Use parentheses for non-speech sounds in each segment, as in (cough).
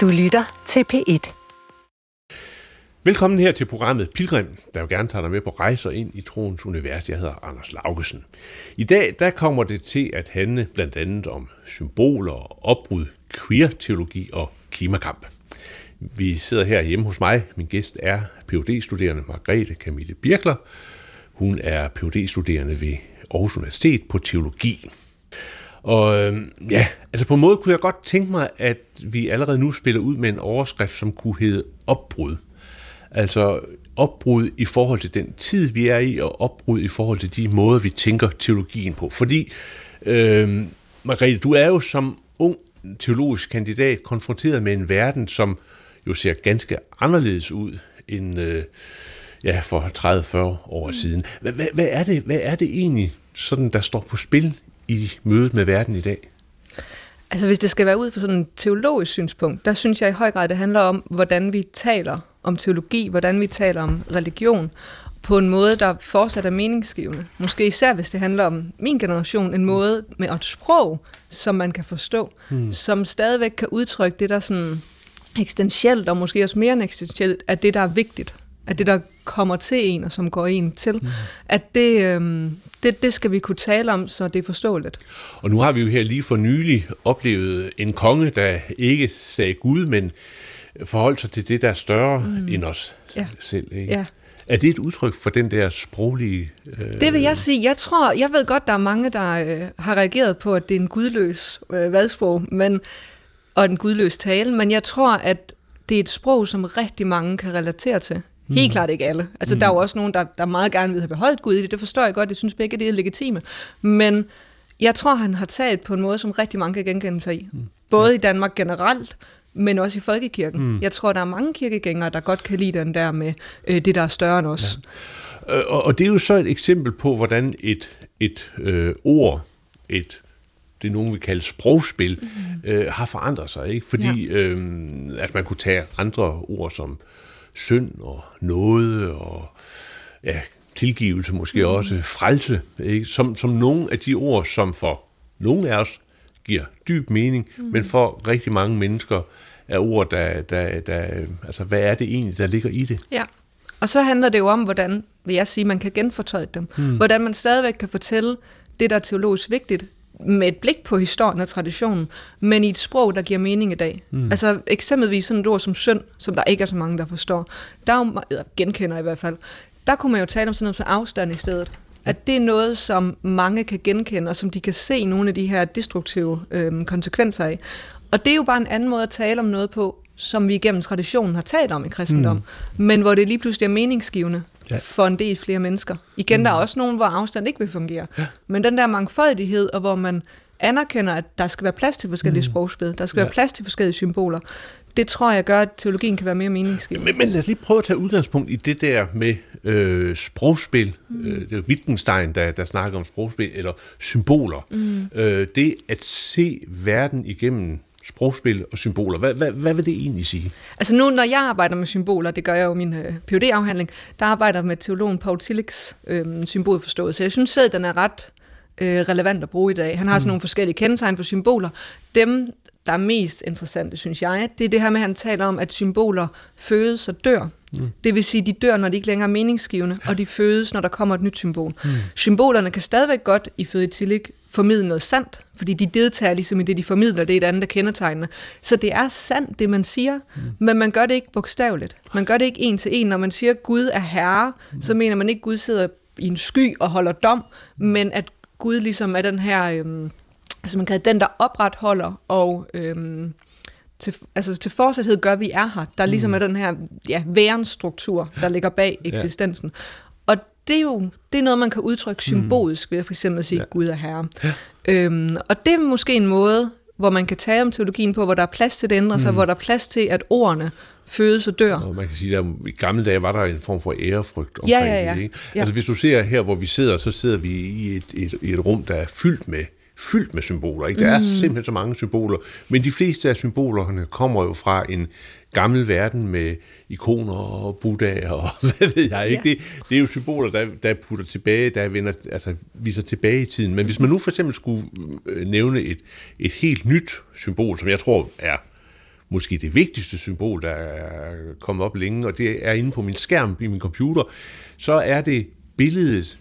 Du lytter til P1. Velkommen her til programmet Pilgrim, der vil gerne tager dig med på rejser ind i troens univers. Jeg hedder Anders Laugesen. I dag der kommer det til at handle blandt andet om symboler, opbrud, queer-teologi og klimakamp. Vi sidder her hjemme hos mig. Min gæst er phd studerende Margrethe Camille Birkler. Hun er phd studerende ved Aarhus Universitet på teologi. Og øh, ja, altså på en måde kunne jeg godt tænke mig, at vi allerede nu spiller ud med en overskrift, som kunne hedde opbrud. Altså opbrud i forhold til den tid, vi er i, og opbrud i forhold til de måder, vi tænker teologien på. Fordi, øh, Margrethe, du er jo som ung teologisk kandidat konfronteret med en verden, som jo ser ganske anderledes ud end øh, ja, for 30-40 år siden. Hvad, hvad, hvad, er det, hvad er det egentlig, sådan, der står på spil i mødet med verden i dag? Altså hvis det skal være ud fra sådan et teologisk synspunkt, der synes jeg i høj grad, det handler om, hvordan vi taler om teologi, hvordan vi taler om religion, på en måde, der fortsat er meningsgivende. Måske især, hvis det handler om min generation, en måde med et sprog, som man kan forstå, mm. som stadigvæk kan udtrykke det, der sådan eksistentielt, og måske også mere end eksistentielt, er det, der er vigtigt. At det, der kommer til en, og som går en til. Mm. At det, øhm, det, det skal vi kunne tale om, så det er forståeligt. Og nu har vi jo her lige for nylig oplevet en konge, der ikke sagde Gud, men forholdt sig til det, der er større mm. end os ja. selv. Ikke? Ja. Er det et udtryk for den der sproglige... Øh... Det vil jeg sige. Jeg tror, jeg ved godt, der er mange, der øh, har reageret på, at det er en gudløs øh, vadsprog, men, og en gudløs tale, men jeg tror, at det er et sprog, som rigtig mange kan relatere til. Helt mm. klart ikke alle. Altså, mm. der er jo også nogen, der, der meget gerne vil have beholdt Gud i det. Det forstår jeg godt. Jeg synes begge det er legitime. Men jeg tror, han har taget på en måde, som rigtig mange kan genkende sig i. Mm. Både i Danmark generelt, men også i folkekirken. Mm. Jeg tror, der er mange kirkegængere, der godt kan lide den der med øh, det, der er større end os. Ja. Øh, og, og det er jo så et eksempel på, hvordan et, et øh, ord, et det nogen vil kalde sprogspil, mm. øh, har forandret sig. ikke Fordi ja. øh, at man kunne tage andre ord som synd og nåde og ja, tilgivelse måske mm. også, frelse, ikke? Som, som nogle af de ord, som for nogle af os giver dyb mening, mm. men for rigtig mange mennesker er ord, der, der, der, altså hvad er det egentlig, der ligger i det? Ja, og så handler det jo om, hvordan, vil jeg sige, man kan genfortolke dem. Mm. Hvordan man stadigvæk kan fortælle det, der er teologisk vigtigt, med et blik på historien og traditionen, men i et sprog, der giver mening i dag. Mm. Altså eksempelvis sådan et ord som synd, som der ikke er så mange, der forstår. Der er jo, eller genkender i hvert fald, der kunne man jo tale om sådan noget som afstand i stedet. At det er noget, som mange kan genkende, og som de kan se nogle af de her destruktive øh, konsekvenser af. Og det er jo bare en anden måde at tale om noget på, som vi igennem traditionen har talt om i kristendom, mm. men hvor det lige pludselig er meningsgivende ja. for en del flere mennesker. Igen, mm. der er også nogen, hvor afstand ikke vil fungere. Ja. Men den der mangfoldighed, og hvor man anerkender, at der skal være plads til forskellige mm. sprogspil, der skal ja. være plads til forskellige symboler, det tror jeg gør, at teologien kan være mere meningsgivende. Men, men lad os lige prøve at tage udgangspunkt i det der med øh, sprogspil. Mm. Øh, det er Wittgenstein, der, der snakker om sprogspil, eller symboler. Mm. Øh, det at se verden igennem sprogspil og symboler. Hvad, hvad, hvad vil det egentlig sige? Altså nu, når jeg arbejder med symboler, det gør jeg jo i min øh, phd afhandling der arbejder jeg med teologen Paul Tillichs øh, symbolforståelse. Jeg synes selv, den er ret øh, relevant at bruge i dag. Han har mm. sådan nogle forskellige kendetegn for symboler. Dem, der er mest interessante, synes jeg, det er det her med, at han taler om, at symboler fødes og dør. Mm. Det vil sige, at de dør, når de ikke længere er meningsgivende, ja. og de fødes, når der kommer et nyt symbol. Mm. Symbolerne kan stadigvæk godt, ifølge Tillich, formidle noget sandt, fordi de deltager ligesom i det, de formidler, det er et andet, der kendetegner. Så det er sandt, det man siger, mm. men man gør det ikke bogstaveligt. Man gør det ikke en til en. Når man siger, at Gud er herre, mm. så mener man ikke, at Gud sidder i en sky og holder dom, men at Gud ligesom er den her, øhm, altså man kalder den, der opretholder og øhm, til, altså til forsathed gør, vi er her. Der ligesom mm. er den her ja, værenstruktur, der ligger bag eksistensen. Ja. Og det er jo det er noget, man kan udtrykke symbolisk ved at for eksempel at sige, ja. Gud er herre. Ja. Øhm, og det er måske en måde, hvor man kan tale om teologien på, hvor der er plads til at ændre sig, mm. hvor der er plads til, at ordene fødes og dør. Og man kan sige, at i gamle dage var der en form for ærefrygt omkring ja, ja, ja. det. Ikke? Ja. Altså hvis du ser her, hvor vi sidder, så sidder vi i et, et, i et rum, der er fyldt med fyldt med symboler. Ikke? Der mm. er simpelthen så mange symboler, men de fleste af symbolerne kommer jo fra en gammel verden med ikoner og buddhaer og (laughs) hvad ved jeg ikke. Ja. Det, det er jo symboler, der, der putter tilbage, der vender, altså, viser tilbage i tiden. Men hvis man nu for eksempel skulle øh, nævne et, et helt nyt symbol, som jeg tror er måske det vigtigste symbol, der er kommet op længe, og det er inde på min skærm i min computer, så er det billedet,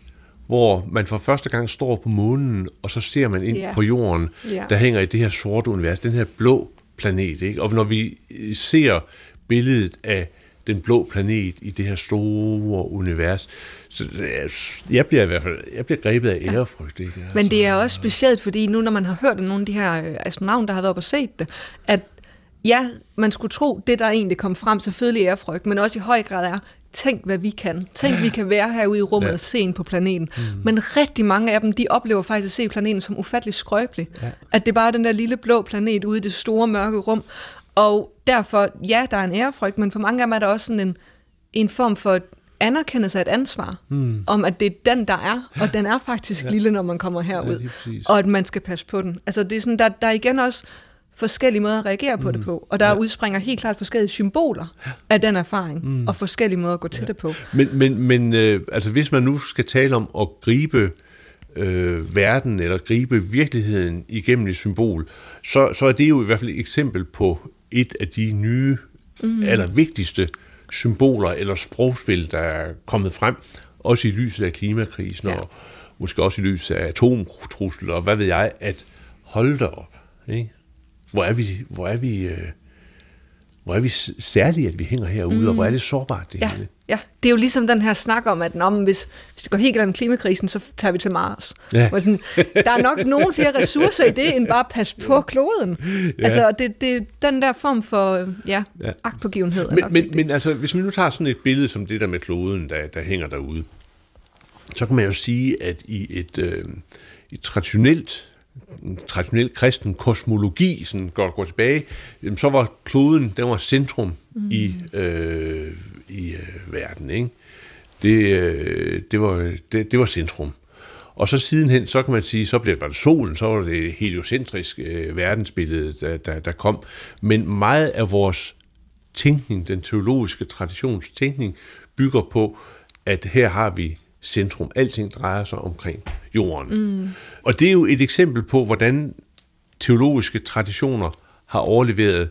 hvor man for første gang står på månen, og så ser man ind Ja. på jorden, Ja. der hænger i det her sorte univers, den her blå planet. Ikke? Og når vi ser billedet af den blå planet i det her store univers, så øh, jeg bliver i hvert fald jeg bliver grebet af ærefrygt. Ikke? Altså, Men det er også specielt, fordi nu når man har hørt af nogle af de her øh, astronauter, der har været oppe og set det, at ja, man skulle tro, det der egentlig kom frem, selvfølgelig er frygt, men også i høj grad er, tænk hvad vi kan. Tænk, vi kan være herude i rummet Ja. og se ind på planeten. Mm. Men rigtig mange af dem, de oplever faktisk at se planeten som ufattelig skrøbelig. Ja. At det bare er den der lille blå planet ude i det store mørke rum. Og derfor, ja, der er en ærefrygt, men for mange af dem er der også sådan en, en form for anerkendelse af et ansvar, mm. om at det er den, der er, og den er faktisk ja. lille, når man kommer herud, Ja, og at man skal passe på den. Altså det er sådan, der, der er igen også forskellige måder at reagere på mm. det på, og der ja. udspringer helt klart forskellige symboler af den erfaring, mm. og forskellige måder at gå til det på. Men, men, men øh, altså, hvis man nu skal tale om at gribe øh, verden, eller gribe virkeligheden igennem et symbol, så, så er det jo i hvert fald et eksempel på et af de nye, mm. allervigtigste symboler eller sprogspil, der er kommet frem, også i lyset af klimakrisen, Ja. ja. og måske også i lyset af atomtrusler, og hvad ved jeg, at holde op. Ikke? Hvor er vi, hvor er vi, øh, hvor er vi særlige, at vi hænger herude, mm. og hvor er det sårbart, det Ja, hele. ja, det er jo ligesom den her snak om, at når, hvis, hvis det går helt med klimakrisen, så tager vi til Mars. Ja. Hvor sådan, der er nok nogle flere ressourcer i det, end bare at passe på kloden. Ja. Altså, det, det er den der form for ja, Ja. agtpågivenhed. Men, men, men altså, hvis vi nu tager sådan et billede som det der med kloden, der, der hænger derude, så kan man jo sige, at i et, øh, et traditionelt traditionel kristen kosmologi, sådan går, går tilbage, så var kloden, den var centrum mm. i, øh, i øh, verden. Ikke? Det, øh, det, var, det, det var centrum. Og så sidenhen, så kan man sige, så blev det, var det solen, så var det heliocentrisk øh, verdensbillede, der, der, der kom. Men meget af vores tænkning, den teologiske traditions tænkning, bygger på, at her har vi centrum. Alting drejer sig omkring jorden. Mm. Og det er jo et eksempel på, hvordan teologiske traditioner har overleveret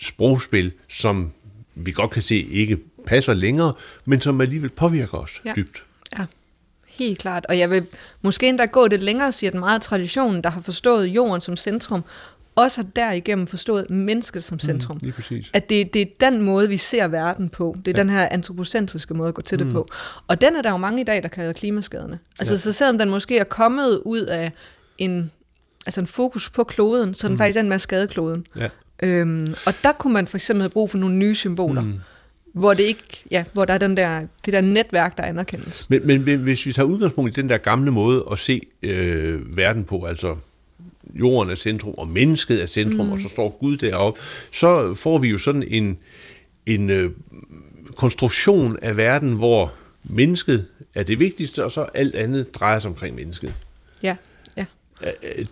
sprogspil, som vi godt kan se ikke passer længere, men som alligevel påvirker os Ja. dybt. Ja, helt klart. Og jeg vil måske endda gå det længere og sige, at meget af traditionen, der har forstået jorden som centrum, også har derigennem forstået mennesket som centrum. Lige præcis. At det, det er den måde, vi ser verden på. Det er ja. den her antropocentriske måde at gå til mm. det på. Og den er der jo mange i dag, der kalder klimaskaderne. Altså, ja. så selvom den måske er kommet ud af en, altså en fokus på kloden, så er den mm. faktisk er med at skade kloden. Ja. Øhm, og der kunne man for eksempel have brug for nogle nye symboler, mm. hvor, det ikke, ja, hvor der er den der, det der netværk, der anerkendes. Men, men hvis vi tager udgangspunkt i den der gamle måde at se øh, verden på, altså jorden er centrum, og mennesket er centrum, mm. og så står Gud deroppe, så får vi jo sådan en, en øh, konstruktion af verden, hvor mennesket er det vigtigste, og så alt andet drejer sig omkring mennesket. Ja,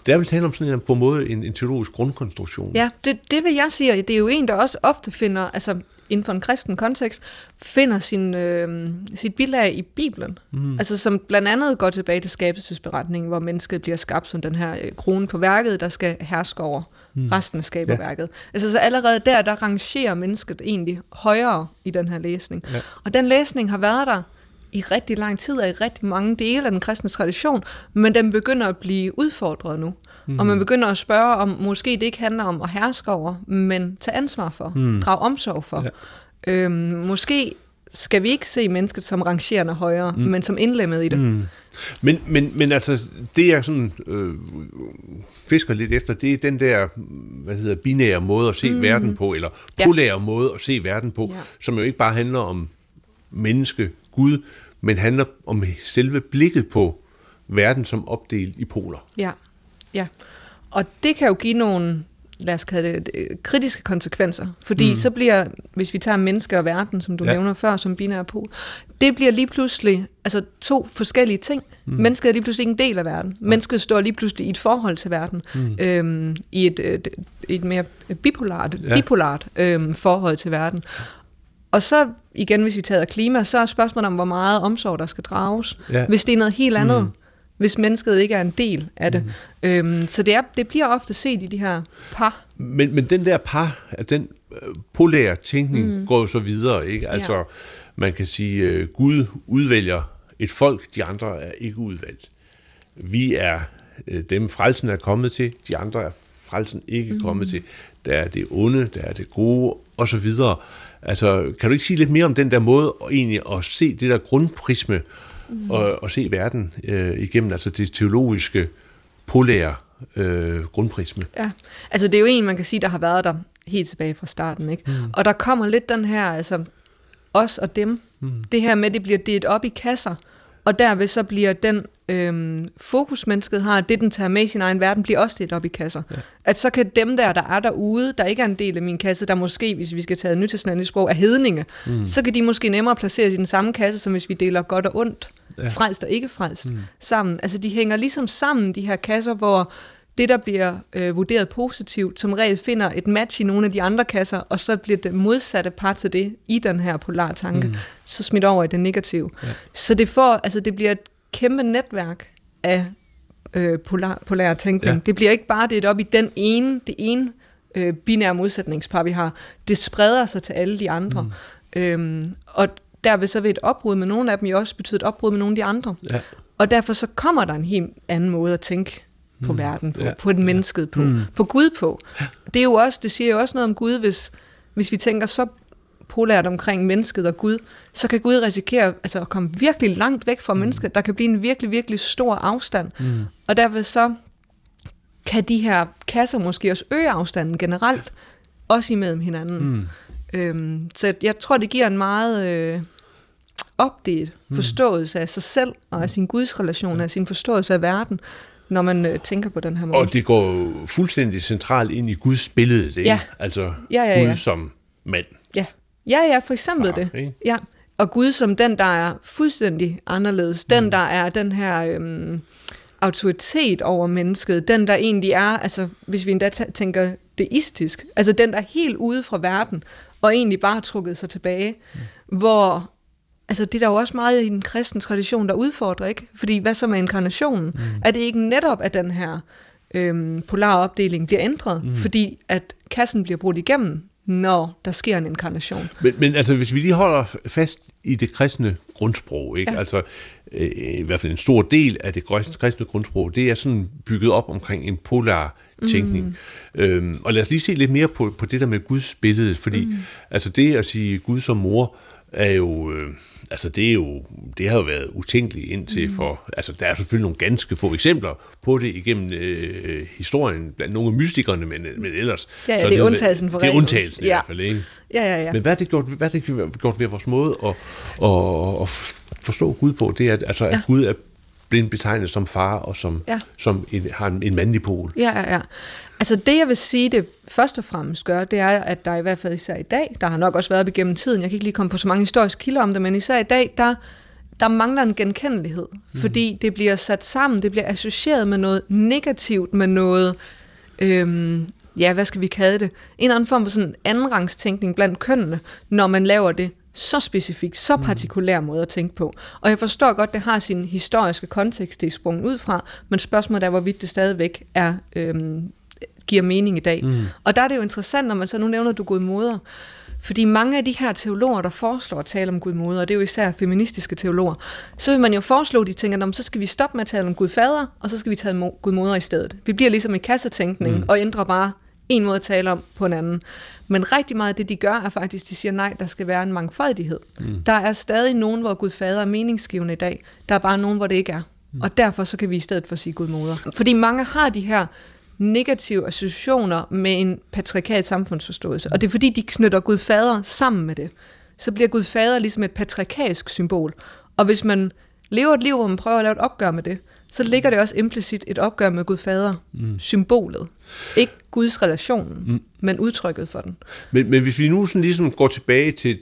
Der vil tale om sådan en, på en måde en, en teologisk grundkonstruktion. Ja, det, det vil jeg sige, det er jo en, der også ofte finder, altså inden for en kristen kontekst, finder sin, øh, sit bilag i Bibelen. Mm. Altså som blandt andet går tilbage til skabelsesberetningen, hvor mennesket bliver skabt som den her øh, krone på værket, der skal herske over mm. resten af skaberværket. Ja. Altså så allerede der, der rangerer mennesket egentlig højere i den her læsning. Ja. Og den læsning har været der i rigtig lang tid og i rigtig mange dele af den kristne tradition, men den begynder at blive udfordret nu. Mm. Og man begynder at spørge, om måske det ikke handler om at herske over, men tage ansvar for, mm. drage omsorg for. Ja. Øhm, måske skal vi ikke se mennesket som rangerende højere, mm. men som indlemmet i det. Mm. Men, men, men altså, det jeg sådan øh, fisker lidt efter, det er den der, hvad hedder, binære måde at se mm. verden på, eller Ja. polære måde at se verden på, Ja. som jo ikke bare handler om menneske, Gud, men handler om selve blikket på verden som opdelt i poler. Ja, ja. Og det kan jo give nogle, lad os kalde det, øh, kritiske konsekvenser. Fordi mm. så bliver, hvis vi tager mennesker og verden, som du ja. Nævner før, som binære pol, det bliver lige pludselig altså to forskellige ting. Mm. Mennesket er lige pludselig ikke en del af verden. Ja. Mennesket står lige pludselig i et forhold til verden. Mm. Øhm, I et, et, et mere bipolart. Ja. dipolart øhm, forhold til verden. Og så igen, hvis vi tager klima, så er spørgsmålet om, hvor meget omsorg der skal drages. Ja. Hvis det er noget helt andet, mm. hvis mennesket ikke er en del af det. Mm. Øhm, så det, er, det bliver ofte set i de her par. Men, men den der par, den øh, polære tænkning mm. går jo så videre, ikke? Altså, ja. man kan sige, uh, Gud udvælger et folk, de andre er ikke udvalgt. Vi er uh, dem, frelsen er kommet til, de andre er frelsen ikke mm. kommet til. Der er det onde, der er det gode, og så videre. Altså, kan du ikke sige lidt mere om den der måde egentlig at se det der grundprisme mm. og, og se verden øh, igennem, altså det teologiske, polære øh, grundprisme? Ja, altså det er jo en, man kan sige, der har været der helt tilbage fra starten, ikke? Mm. Og der kommer lidt den her, altså os og dem, mm. det her med, det bliver delt op i kasser, og derved så bliver den øhm, fokus, mennesket har, det den tager med i sin egen verden, bliver også delt op i kasser. Ja. At så kan dem der, der er derude, der ikke er en del af min kasse, der måske, hvis vi skal tage nytestamentet sprog, er hedninge, mm. så kan de måske nemmere placeres i den samme kasse, som hvis vi deler godt og ondt, ja. frelst og ikke frelst, mm. sammen. Altså de hænger ligesom sammen, de her kasser, hvor det, der bliver øh, vurderet positivt, som regel finder et match i nogle af de andre kasser, og så bliver det modsatte par til det i den her polartanke, mm. så smidt over i det negative. Ja. Så det, får, altså, det bliver et kæmpe netværk af øh, polar, polar tænkning. Ja. Det bliver ikke bare det op i den ene, det ene øh, binære modsætningspar, vi har. Det spreder sig til alle de andre. Mm. Øhm, og derved så vil et opbrud med nogle af dem jo også betyde et opbrud med nogle af de andre. Ja. Og derfor så kommer der en helt anden måde at tænke på mm. verden på, ja. på et mennesket på, mm. på Gud på. Det er jo også, det siger jo også noget om Gud, hvis, hvis vi tænker så polært omkring mennesket og Gud, så kan Gud risikere altså, at komme virkelig langt væk fra mm. mennesket. Der kan blive en virkelig, virkelig stor afstand. Mm. Og derfor så kan de her kasser måske også øge afstanden generelt, også imellem hinanden. Mm. Øhm, så jeg tror, det giver en meget øh, opdelt mm. forståelse af sig selv, og af sin Guds relation, af sin forståelse af verden, når man øh, tænker på den her måde. Og det går fuldstændig centralt ind i Guds billede, det ja. Altså ja, ja, ja. Gud som mand. Ja, ja, ja for eksempel Far, det. Ikke? Ja. Og Gud som den, der er fuldstændig anderledes. Den, mm. der er den her øhm, autoritet over mennesket. Den, der egentlig er, altså hvis vi endda tænker deistisk, altså den, der er helt ude fra verden, og egentlig bare trukket sig tilbage. Mm. Hvor altså det er der jo også meget i den kristne tradition, der udfordrer, ikke? Fordi hvad så med inkarnationen? Mm. Er det ikke netop, at den her øhm, polare opdeling bliver ændret? Mm. Fordi at kassen bliver brudt igennem, når der sker en inkarnation. Men, men altså, hvis vi lige holder fast i det kristne grundsprog, ikke? Ja. altså øh, i hvert fald en stor del af det kristne grundsprog, det er sådan bygget op omkring en polar tænkning. Mm. Øhm, og lad os lige se lidt mere på, på det der med Guds billede, fordi mm. altså det at sige Gud som mor, er jo, øh, altså det er jo, det har jo været utænkeligt indtil mm. for, altså der er selvfølgelig nogle ganske få eksempler på det igennem øh, historien blandt nogle af mystikerne, men, men ellers. Ja, ja så det er undtagelsen for Det er undtagelsen ja. i hvert fald, ikke? Ja, ja, ja. Men hvad er det gjort, hvad er det gjort ved vores måde at, at, at forstå Gud på? Det er, altså, at ja. Gud er blevet betegnet som far og som, ja. som en, har en, en mandlig pol. Ja, ja, ja. Altså det, jeg vil sige, det først og fremmest gør, det er, at der i hvert fald især i dag, der har nok også været igennem tiden, jeg kan ikke lige komme på så mange historiske kilder om det, men især i dag, der, der mangler en genkendelighed, mm. fordi det bliver sat sammen, det bliver associeret med noget negativt, med noget, øhm, ja, hvad skal vi kalde det, en eller anden form for sådan andenrangstænkning blandt kønnene, når man laver det så specifik, så mm. partikulær måde at tænke på. Og jeg forstår godt, det har sin historiske kontekst, det er sprunget ud fra, men spørgsmålet er, hvorvidt det stadigvæk er, øhm, giver mening i dag. Mm. Og der er det jo interessant, når man så nu nævner du Gud moder, fordi mange af de her teologer, der foreslår at tale om Gud moder, og det er jo især feministiske teologer, så vil man jo foreslå, de tænker, så skal vi stoppe med at tale om Gud fader, og så skal vi tale om Gud moder i stedet. Vi bliver ligesom i kassetænkning mm. og ændrer bare en måde at tale om på en anden. Men rigtig meget af det, de gør, er faktisk, de siger, nej, der skal være en mangfoldighed. Mm. Der er stadig nogen, hvor Gud fader er meningsgivende i dag. Der er bare nogen, hvor det ikke er. Mm. Og derfor så kan vi i stedet for sige Gud moder. Fordi mange har de her negative associationer med en patriarkal samfundsforståelse. Og det er fordi, de knytter Gud fader sammen med det. Så bliver Gud fader ligesom et patriarkalsk symbol. Og hvis man lever et liv, hvor man prøver at lave et opgør med det, så ligger det også implicit et opgør med Gud fader, mm. symbolet. Ikke Guds relation, mm. men udtrykket for den. Men, men hvis vi nu sådan ligesom går tilbage til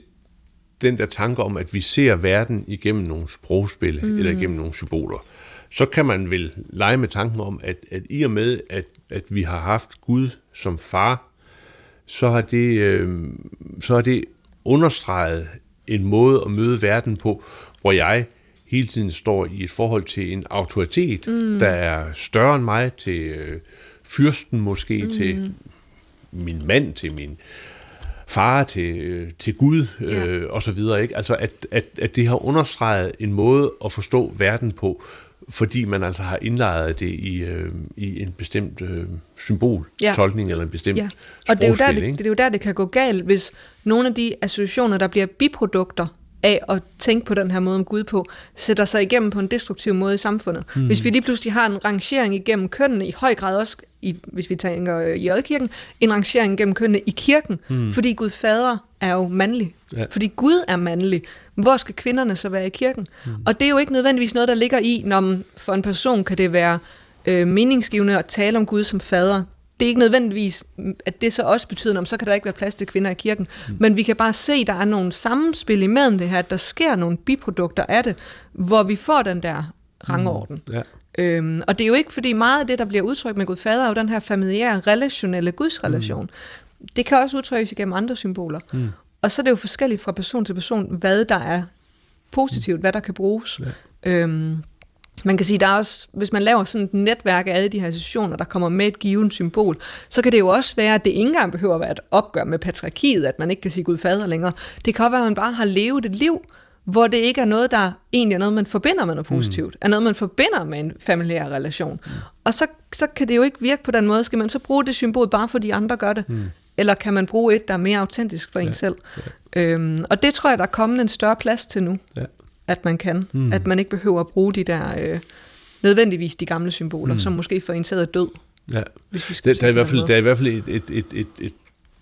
den der tanke om, at vi ser verden igennem nogle sprogspil, mm. eller igennem nogle symboler, så kan man vel lege med tanken om, at, at i og med, at, at vi har haft Gud som far, så har det, øh, så har det understreget en måde at møde verden på, hvor jeg hele tiden står i et forhold til en autoritet, mm. der er større end mig, til øh, fyrsten måske, mm. til min mand, til min far, til, øh, til Gud Ja. øh, og så videre. Ikke? Altså at, at, at det har understreget en måde at forstå verden på, fordi man altså har indlejret det i, øh, i en bestemt øh, symbol, Ja. tolkning eller en bestemt Ja. Og det er, jo der, det, det er jo der, det kan gå galt, hvis nogle af de associationer, der bliver biprodukter af at tænke på den her måde om Gud på, sætter sig igennem på en destruktiv måde i samfundet. Mm. Hvis vi lige pludselig har en rangering igennem kønnene, i høj grad også, i, hvis vi tænker øh, i Oldkirken, en rangering igennem kønnene i kirken, mm. fordi Gud fader er jo mandlig. Ja. Fordi Gud er mandlig. Hvor skal kvinderne så være i kirken? Mm. Og det er jo ikke nødvendigvis noget, der ligger i, når for en person kan det være øh, meningsgivende at tale om Gud som fader. Det er ikke nødvendigvis, mm, at det så også betyder, at så kan der ikke være plads til kvinder i kirken. Mm. Men vi kan bare se, at der er nogle sammenspil imellem det her, at der sker nogle biprodukter af det, hvor vi får den der rangorden. Ja. Øhm, og det er jo ikke, fordi meget af det, der bliver udtrykt med Gud fader, er jo den her familiære, relationelle gudsrelation. Mm. Det kan også udtrykkes igennem andre symboler. Mm. Og så er det jo forskelligt fra person til person, hvad der er positivt, hvad der kan bruges. Ja. Øhm, man kan sige, der er også, hvis man laver sådan et netværk af alle de her associationer, der kommer med et givet symbol, så kan det jo også være, at det ikke engang behøver at være et opgør med patriarkiet, at man ikke kan sige Gud fader længere. Det kan også være, at man bare har levet et liv, hvor det ikke er noget, der egentlig er noget, man forbinder med noget positivt, mm. er noget, man forbinder med en familiær relation. Mm. Og så, så kan det jo ikke virke på den måde. Skal man så bruge det symbol bare fordi andre gør det? Mm. Eller kan man bruge et, der er mere autentisk for en Ja, selv? Øhm, og det tror jeg, der er kommet en større plads til nu, Ja. at man kan. Mm. At man ikke behøver at bruge de der, øh, nødvendigvis de gamle symboler, mm. som måske for en selv er død. Ja. Hvis vi skal Der, der, er i det hvert fald, der er i hvert fald et, et, et, et, et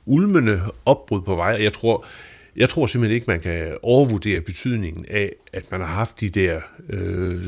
ulmende opbrud på vej, og jeg tror, jeg tror simpelthen ikke, man kan overvurdere betydningen af, at man har haft de der øh,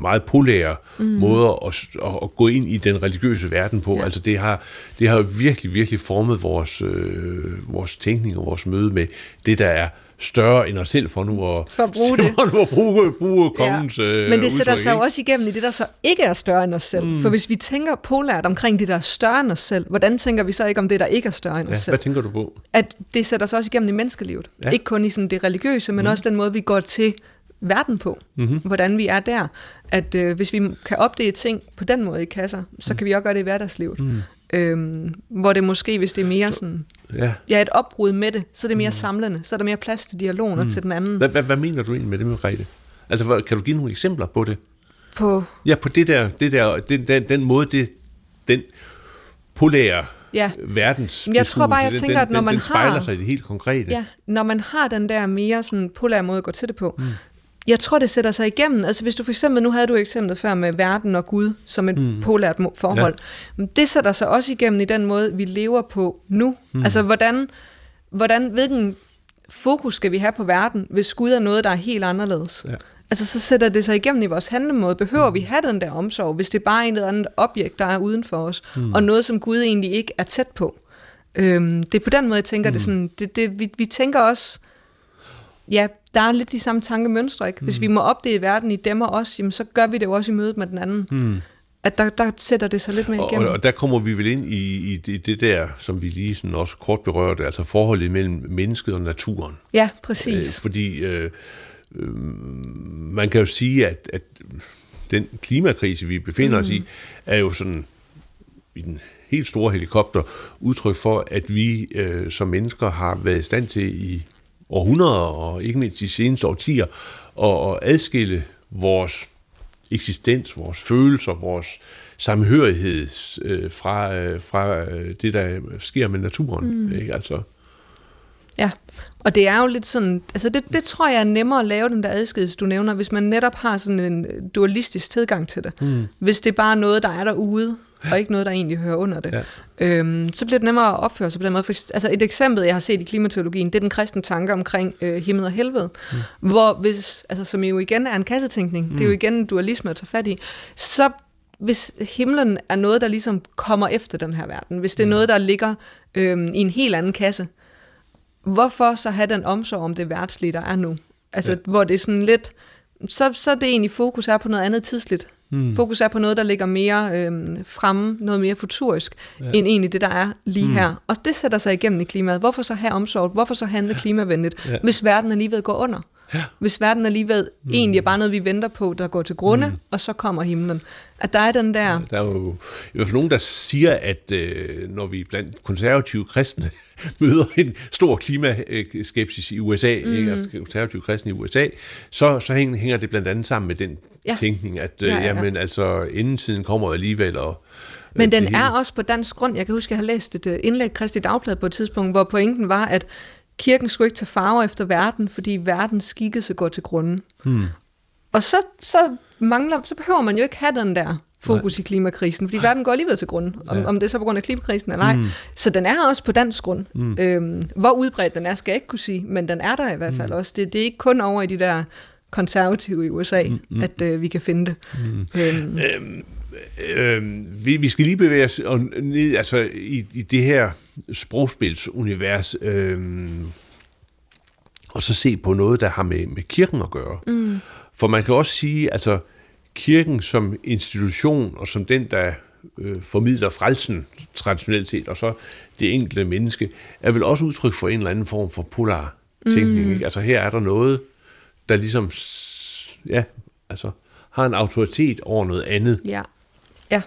meget polære mm. måder at, at, at gå ind i den religiøse verden på. Ja. Altså det har, det har virkelig, virkelig formet vores, øh, vores tænkning og vores møde med det, der er større end os selv, for nu at, For at bruge (laughs) det. for nu at bruge, bruge kongens øh, Men det sætter udtryk, sig jo også igennem i det, der så ikke er større end os selv. Mm. For hvis vi tænker polært omkring det, der er større end os selv, hvordan tænker vi så ikke om det, der ikke er større end os Ja, selv? hvad tænker du på? At det sætter sig også igennem i menneskelivet. Ja. Ja. Ikke kun i sådan det religiøse, men mm. også den måde, vi går til verden på. Mm-hmm. Hvordan vi er der. At øh, hvis vi kan opdele ting på den måde i kasser, så kan vi også gøre det i hverdagslivet. Mm. Øhm, hvor det måske, hvis det er mere sådan, Ja. ja, et opbrud med det, så er det mere mm. samlende. Så er der mere plads til dialogen mm. til den anden. Hvad, hvad, hvad mener du egentlig med det, Margrethe? Altså, kan du give nogle eksempler på det? På, Ja, på det der, det der den, den, den måde, det, den polære ja, verdens jeg tror bare, jeg beskuelse, tænker, den, at når den, man den spejler har- sig i det helt konkrete. Ja, når man har den der mere sådan polær måde at gå til det på. Mm. Jeg tror, det sætter sig igennem. Altså hvis du for eksempel, nu havde du eksemplet før med verden og Gud som et mm. polært forhold. Ja. Det sætter sig også igennem i den måde, vi lever på nu. Mm. Altså hvordan, hvordan, hvilken fokus skal vi have på verden, hvis Gud er noget, der er helt anderledes? Ja. Altså så sætter det sig igennem i vores handlemåde. Behøver vi have den der omsorg, hvis det er bare en eller anden objekt, der er uden for os, mm. og noget, som Gud egentlig ikke er tæt på? Øhm, det er på den måde, jeg tænker mm. det sådan. Det, det, vi, vi tænker også, ja, der er lidt de samme tankemønstre, ikke? Hvis vi må opdele verden i dem og os, jamen, så gør vi det jo også i mødet med den anden. Mm. At der, der sætter det sig lidt mere igennem. og, og der kommer vi vel ind i, i det, det der, som vi lige sådan også kort berørte, altså forholdet mellem mennesket og naturen. ja, Øh, præcis. fordi øh, øh, man kan jo sige, at, at den klimakrise, vi befinder mm. os i, er jo sådan i den helt store helikopter udtryk for, at vi øh, som mennesker har været i stand til i århundreder, og ikke mindst de seneste årtier, at, at adskille vores eksistens, vores følelser, vores samhørighed øh, fra, øh, fra øh, det, der sker med naturen. Mm. Ikke? Altså, Ja, og det er jo lidt sådan, altså det, det tror jeg er nemmere at lave den der adskillelse, du nævner, hvis man netop har sådan en dualistisk tilgang til det. Mm. Hvis det er bare noget, der er derude, og ikke noget, der egentlig hører under det. Ja. Øhm, så bliver det nemmere at opføre sig på den måde. For, altså et eksempel, jeg har set i klimateologien, det er den kristne tanke omkring øh, himmel og helvede. Mm. Hvor hvis, altså som jo igen er en kassetænkning, mm. det er jo igen en dualisme at tage fat i, så hvis himlen er noget, der ligesom kommer efter den her verden, hvis det er noget, der ligger øhm, i en helt anden kasse, hvorfor så have den omsorg om det værtslige, der er nu? Altså, ja. hvor det er sådan lidt, så, så er det egentlig fokus er på noget andet tidsligt. Mm. Fokus er på noget, der ligger mere øhm, fremme, noget mere futurisk, ja. end egentlig det, der er lige mm. her. Og det sætter sig igennem i klimaet. Hvorfor så have omsorg? Hvorfor så handle klimavenligt, Ja. hvis verden alligevel går under? Ja. Hvis verden alligevel mm. egentlig er bare noget, vi venter på, der går til grunde, mm. og så kommer himlen. At der er den der... Ja, der er jo i hvert fald nogen, der siger, at øh, når vi blandt konservative kristne (laughs) møder en stor klimaskepsis i USA, mm. ikke? Altså, konservative kristne i USA, så, så hænger det blandt andet sammen med den ja. tænkning, at øh, ja, ja, ja. Jamen, altså, inden tiden kommer alligevel, og men den er også på dansk grund. Jeg kan huske, at jeg har læst et øh, indlæg Kristi Dagblad på et tidspunkt, hvor pointen var, at kirken skulle ikke tage farver efter verden, fordi verdens skikkelse går til grunden. Hmm. Og så, så, mangler, så behøver man jo ikke have den der fokus Nej. i klimakrisen, fordi Nej. verden går alligevel til grund, om, ja. om det er så på grund af klimakrisen eller ej. Mm. Så den er også på dansk grund. Mm. Øhm, hvor udbredt den er, skal jeg ikke kunne sige, men den er der i hvert fald mm. også. Det, det er ikke kun over i de der konservative i USA, mm. mm. at øh, vi kan finde det. Mm. Øhm. Øhm, øh, vi, vi skal lige bevæge os ned altså, i, i det her sprogspilsunivers, øh, og så se på noget, der har med, med kirken at gøre. Mm. For man kan også sige, altså kirken som institution, og som den, der øh, formidler frelsen traditionelt set, og så det enkelte menneske, er vel også udtryk for en eller anden form for polar tænkning. Mm. Ikke? Altså her er der noget, der ligesom, ja, altså har en autoritet over noget andet. Ja. Ja.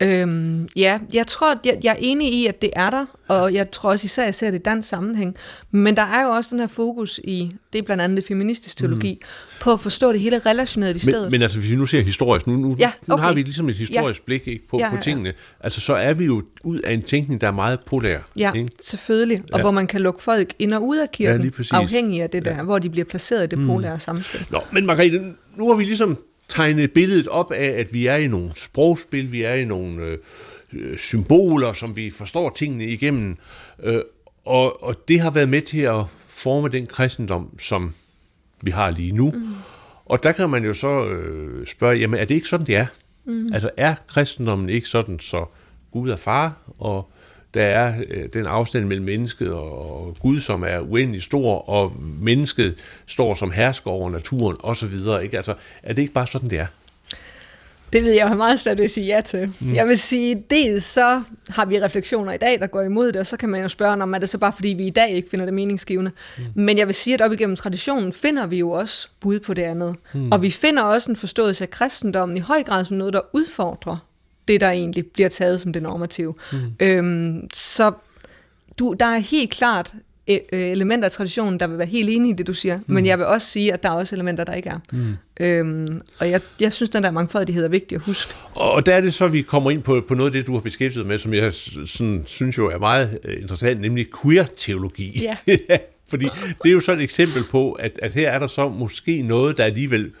Øhm, ja, jeg tror, jeg, jeg er enig i, at det er der, og jeg tror også især, at jeg ser det i dansk sammenhæng. Men der er jo også den her fokus i, det er blandt andet det feministiske teologi, mm. på at forstå det hele relationelt i stedet. Men, men altså, hvis vi nu ser historisk, nu, nu, ja, okay. nu har vi ligesom et historisk ja. blik ikke, på, ja, ja, på tingene, altså så er vi jo ud af en tænkning, der er meget polær. Ja, ikke? selvfølgelig, og ja. hvor man kan lukke folk ind og ud af kirken, ja, afhængig af det der, ja. hvor de bliver placeret i det mm. polære samspil. Nå, men Margrethe, nu har vi ligesom tegne billedet op af, at vi er i nogle sprogspil, vi er i nogle øh, øh, symboler, som vi forstår tingene igennem. Øh, og, og det har været med til at forme den kristendom, som vi har lige nu. Mm. Og der kan man jo så øh, spørge, jamen er det ikke sådan, det er? Mm. Altså er kristendommen ikke sådan, så Gud er far, og der er øh, den afstand mellem mennesket og Gud, som er uendelig stor, og mennesket står som hersker over naturen osv. Ikke? Altså, er det ikke bare sådan, det er? Det ved jeg har meget svært at sige ja til. Mm. Jeg vil sige, dels så har vi refleksioner i dag, der går imod det, og så kan man jo spørge, om er det så bare fordi, vi i dag ikke finder det meningsgivende. Mm. Men jeg vil sige, at op igennem traditionen finder vi jo også bud på det andet. Mm. Og vi finder også en forståelse af kristendommen i høj grad som noget, der udfordrer det, der egentlig bliver taget som det normative. Mm. Øhm, så du, der er helt klart e, øh, elementer af traditionen, der vil være helt enige i det, du siger, mm. men jeg vil også sige, at der er også elementer, der ikke er. Mm. Øhm, og jeg, jeg synes, den der mangfoldighed er vigtig at huske. Og der er det så, vi kommer ind på, på noget af det, du har beskæftiget med, som jeg sådan, synes jo er meget øh, interessant, nemlig queer-teologi. Ja. (laughs) Fordi det er jo så et eksempel på, at, at her er der så måske noget, der alligevel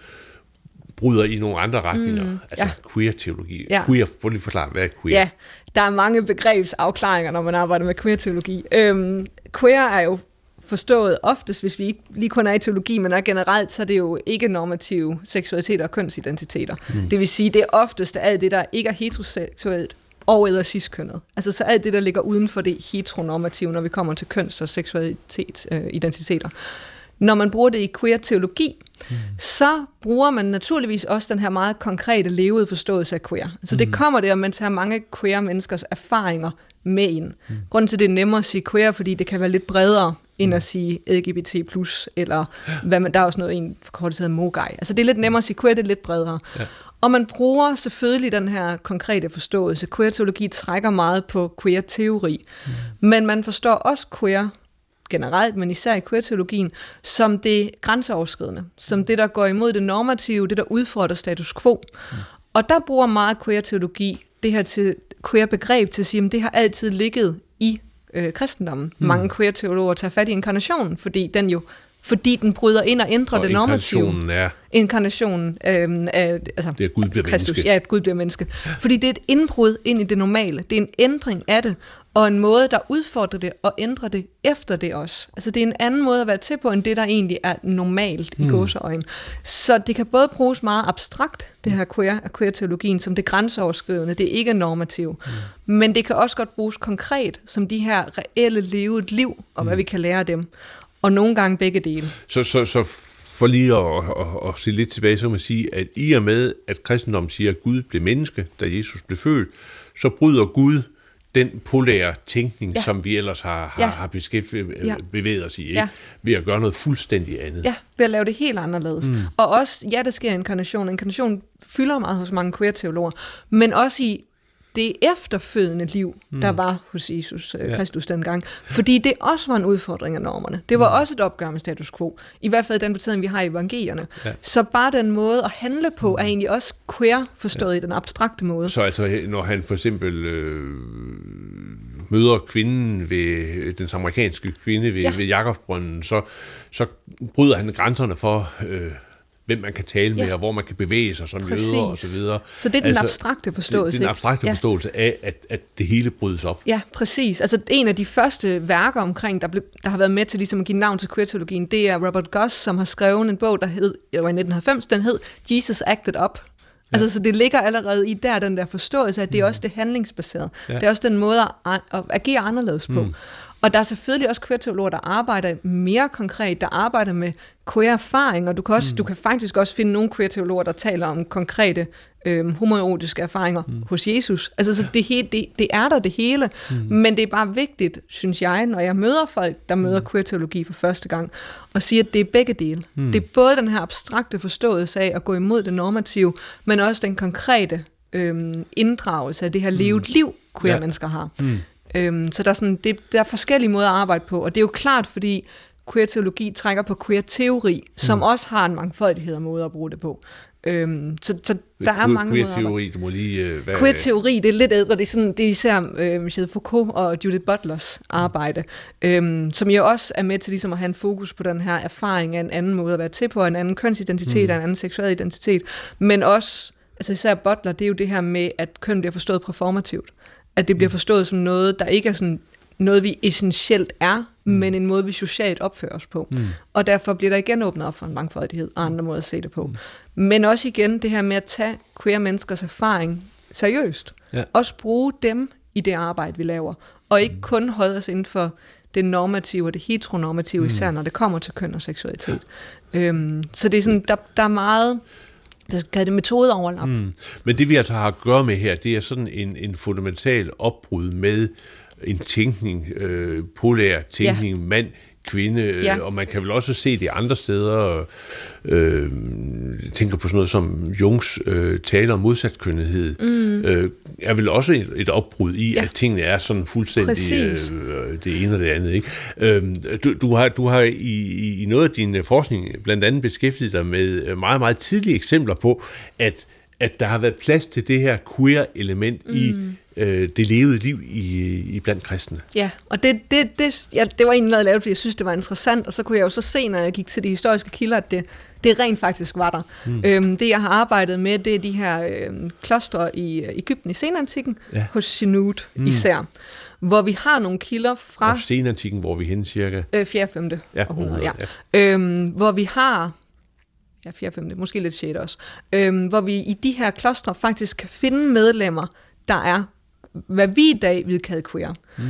bryder i nogle andre retninger. Mm, altså ja. queer-teologi. Ja. Queer, prøv lige forklare, hvad er queer? Ja, der er mange begrebsafklaringer, når man arbejder med queer-teologi. Øhm, queer er jo forstået oftest, hvis vi ikke lige kun er i teologi, men er generelt, så er det jo ikke normative seksualiteter og kønsidentiteter. Mm. Det vil sige, det er oftest alt det, der ikke er heteroseksuelt og eller ciskønnet. Altså så alt det, der ligger uden for det heteronormative, når vi kommer til køns- og seksualitet, øh. Når man bruger det i queer-teologi, mm. så bruger man naturligvis også den her meget konkrete levede forståelse af queer. Altså mm. det kommer det, at man tager mange queer menneskers erfaringer med ind. Mm. Grunden til, det er nemmere at sige queer, fordi det kan være lidt bredere end at sige LGBT+, eller hvad man, der er også noget, en forkortet hedder MOGAI. Altså det er lidt nemmere at sige queer, det er lidt bredere. Ja. Og man bruger selvfølgelig den her konkrete forståelse. Queer-teologi trækker meget på queer-teori, mm. men man forstår også queer generelt, men især i queer-teologien, som det grænseoverskridende, som det, der går imod det normative, det, der udfordrer status quo. Mm. Og der bruger meget queer-teologi det her til queer-begreb til at sige, at det har altid ligget i øh, kristendommen. Mm. Mange queer-teologer tager fat i inkarnationen, fordi den jo fordi den bryder ind og ændrer og det normative. Inkarnationen er... Inkarnationen øh, af, altså, det er Gud bliver Kristus, menneske. Ja, at Gud bliver menneske. Fordi det er et indbrud ind i det normale. Det er en ændring af det og en måde, der udfordrer det og ændrer det efter det også. Altså det er en anden måde at være til på, end det, der egentlig er normalt mm. i gåseøjne. Så det kan både bruges meget abstrakt, det her queer, queer-teologien, som det grænseoverskridende, det er ikke normativt. Mm. Men det kan også godt bruges konkret, som de her reelle levet liv, og mm. hvad vi kan lære af dem. Og nogle gange begge dele. Så, så, så for lige at, at, at se lidt tilbage, så må man sige, at i og med, at kristendommen siger, at Gud blev menneske, da Jesus blev født, så bryder Gud den polære tænkning, ja. Som vi ellers har, har, Ja. har beskæftiget, ja. bevæget os i, ikke? Ja. ved at gøre noget fuldstændig andet. Ja, ved at lave det helt anderledes. Mm. Og også, ja, der sker inkarnation. Inkarnation fylder meget hos mange queer-teologer, men også i det efterfølgende liv, mm. der var hos Jesus øh, Ja. Kristus dengang. Fordi det også var en udfordring af normerne. Det var mm. også et opgør med status quo. I hvert fald den betydning, vi har i evangelierne. Ja. Så bare den måde at handle på, er egentlig også queer, forstået ja. i den abstrakte måde. Så altså, når han for eksempel øh, møder kvinden ved den amerikanske kvinde ved. Ja. ved Jakobsbrønden, så, så bryder han grænserne for, øh, hvem man kan tale med, Ja. og hvor man kan bevæge sig som Præcis. jøder og så videre. Så det er den altså, abstrakte forståelse. Det, det er den ikke? abstrakte Ja. forståelse af, at, at det hele brydes op. Ja, præcis. Altså en af de første værker omkring, der, blev, der har været med til ligesom at give navn til queer-teologien, det er Robert Goss, som har skrevet en bog, der hed, det var i 1990, den hed Jesus Acted Up. Ja. Altså, så det ligger allerede i der, den der forståelse, at det er også det handlingsbaserede. Ja. Det er også den måde at, at agere anderledes på. Mm. Og der er selvfølgelig også queer-teologer, der arbejder mere konkret, der arbejder med queer-erfaring, og du kan, også, mm. du kan faktisk også finde nogle queer-teologer, der taler om konkrete øhm, homoerotiske erfaringer mm. hos Jesus. Altså, så det, he, det, det er der det hele, mm. men det er bare vigtigt, synes jeg, når jeg møder folk, der møder mm. queer-teologi for første gang, og siger, at det er begge dele. Mm. Det er både den her abstrakte forståelse af at gå imod det normative, men også den konkrete øhm, inddragelse af det her levet liv, queer-mennesker har. Mm. Øhm, så der er, sådan, det, der er forskellige måder at arbejde på, og det er jo klart, fordi queer-teologi trækker på queer-teori, som også har en mangfoldighed af måder at bruge det på. Øhm, så, så der er mange Queer-teori, du må lige... Øh, hvad, Queer-teori, det er lidt ældre, det er, sådan, det er især øh, Michel Foucault og Judith Butlers arbejde, øhm, som jo også er med til ligesom at have en fokus på den her erfaring af en anden måde at være til på, en anden kønsidentitet, mm. en anden seksuel identitet, men også, altså især Butler, det er jo det her med, at køn bliver forstået performativt, at det bliver forstået som noget, der ikke er sådan noget, vi essentielt er, mm. men en måde, vi socialt opfører os på. Mm. Og derfor bliver der igen åbnet op for en mangfoldighed og andre måder at se det på. Mm. Men også igen det her med at tage queer menneskers erfaring seriøst. Ja. Også bruge dem i det arbejde, vi laver. Og ikke kun holde os inden for det normative og det heteronormative, mm. især når det kommer til køn og seksualitet. Øhm, så det er sådan, der, der er meget, hvad skal det, metodeoverlap. Mm. Men det vi altså har at gøre med her, det er sådan en, en fundamental opbrud med en tænkning, øh, polær tænkning, ja. mand, kvinde, Ja. og man kan vel også se det andre steder. Øh, jeg tænker på sådan noget som Jungs øh, tale om modsatkønnethed, mm. øh, er vel også et, et opbrud i, ja. At tingene er sådan fuldstændig Præcis. øh, det ene og det andet. Ikke? Øh, du, du har, du har i, i- i noget af din øh, forskning blandt andet beskæftiget dig med øh, meget, meget tidlige eksempler på, at at der har været plads til det her queer-element mm. i øh, det levede liv i, i blandt kristne. Ja, og det, det, det, ja, det var egentlig noget, jeg lavede, fordi jeg synes, det var interessant, og så kunne jeg jo så se, når jeg gik til de historiske kilder, at det, det rent faktisk var der. Mm. Øhm, det, jeg har arbejdet med, det er de her øhm, klostre i øh, Ægypten i senantikken, Ja. ja. hos Sinut mm. især, hvor vi har nogle kilder fra Og senantikken, hvor vi henne cirka. øh, 4. 5. Ja, århundrede, ja. århundrede, Øhm, hvor vi har, ja 4. 5. måske lidt 6. også, øhm, hvor vi i de her klostre faktisk kan finde medlemmer, der er, hvad vi i dag vil kalde queer. Mm.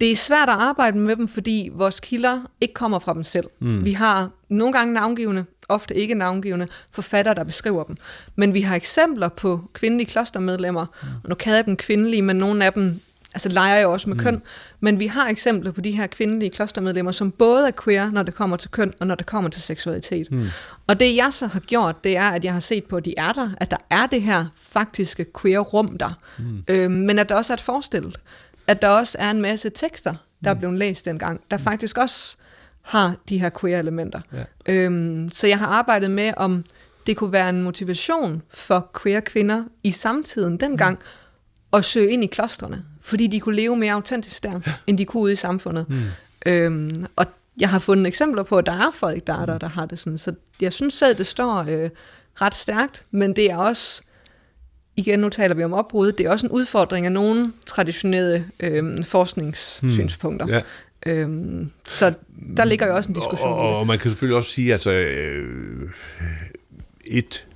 Det er svært at arbejde med dem, fordi vores kilder ikke kommer fra dem selv. Mm. Vi har nogle gange navngivende, ofte ikke navngivende, forfattere, der beskriver dem. Men vi har eksempler på kvindelige klostermedlemmer, mm. og nu kalder jeg dem kvindelige, men nogle af dem altså leger jo også med mm. køn, men vi har eksempler på de her kvindelige klostermedlemmer, som både er queer, når det kommer til køn, og når det kommer til seksualitet. Mm. Og det jeg så har gjort, det er, at jeg har set på, at de er der, at der er det her faktiske queer-rum der, mm. øhm, men at der også er et forestillet. At der også er en masse tekster, der er blevet læst dengang, der faktisk også har de her queer-elementer. Ja. Øhm, så jeg har arbejdet med, om det kunne være en motivation for queer-kvinder i samtiden dengang, mm. at søge ind i klostrene, fordi de kunne leve mere autentisk der, ja. end de kunne ude i samfundet. Mm. Øhm, og jeg har fundet eksempler på, at der er folk, der er der, der har det sådan. Så jeg synes selv, det står øh, ret stærkt, men det er også, igen nu taler vi om opbrud, det er også en udfordring af nogle traditionelle øh, forskningssynspunkter. Ja. Øhm, så der ligger jo også en diskussion Og, i det. og, og man kan selvfølgelig også sige, altså øh, et,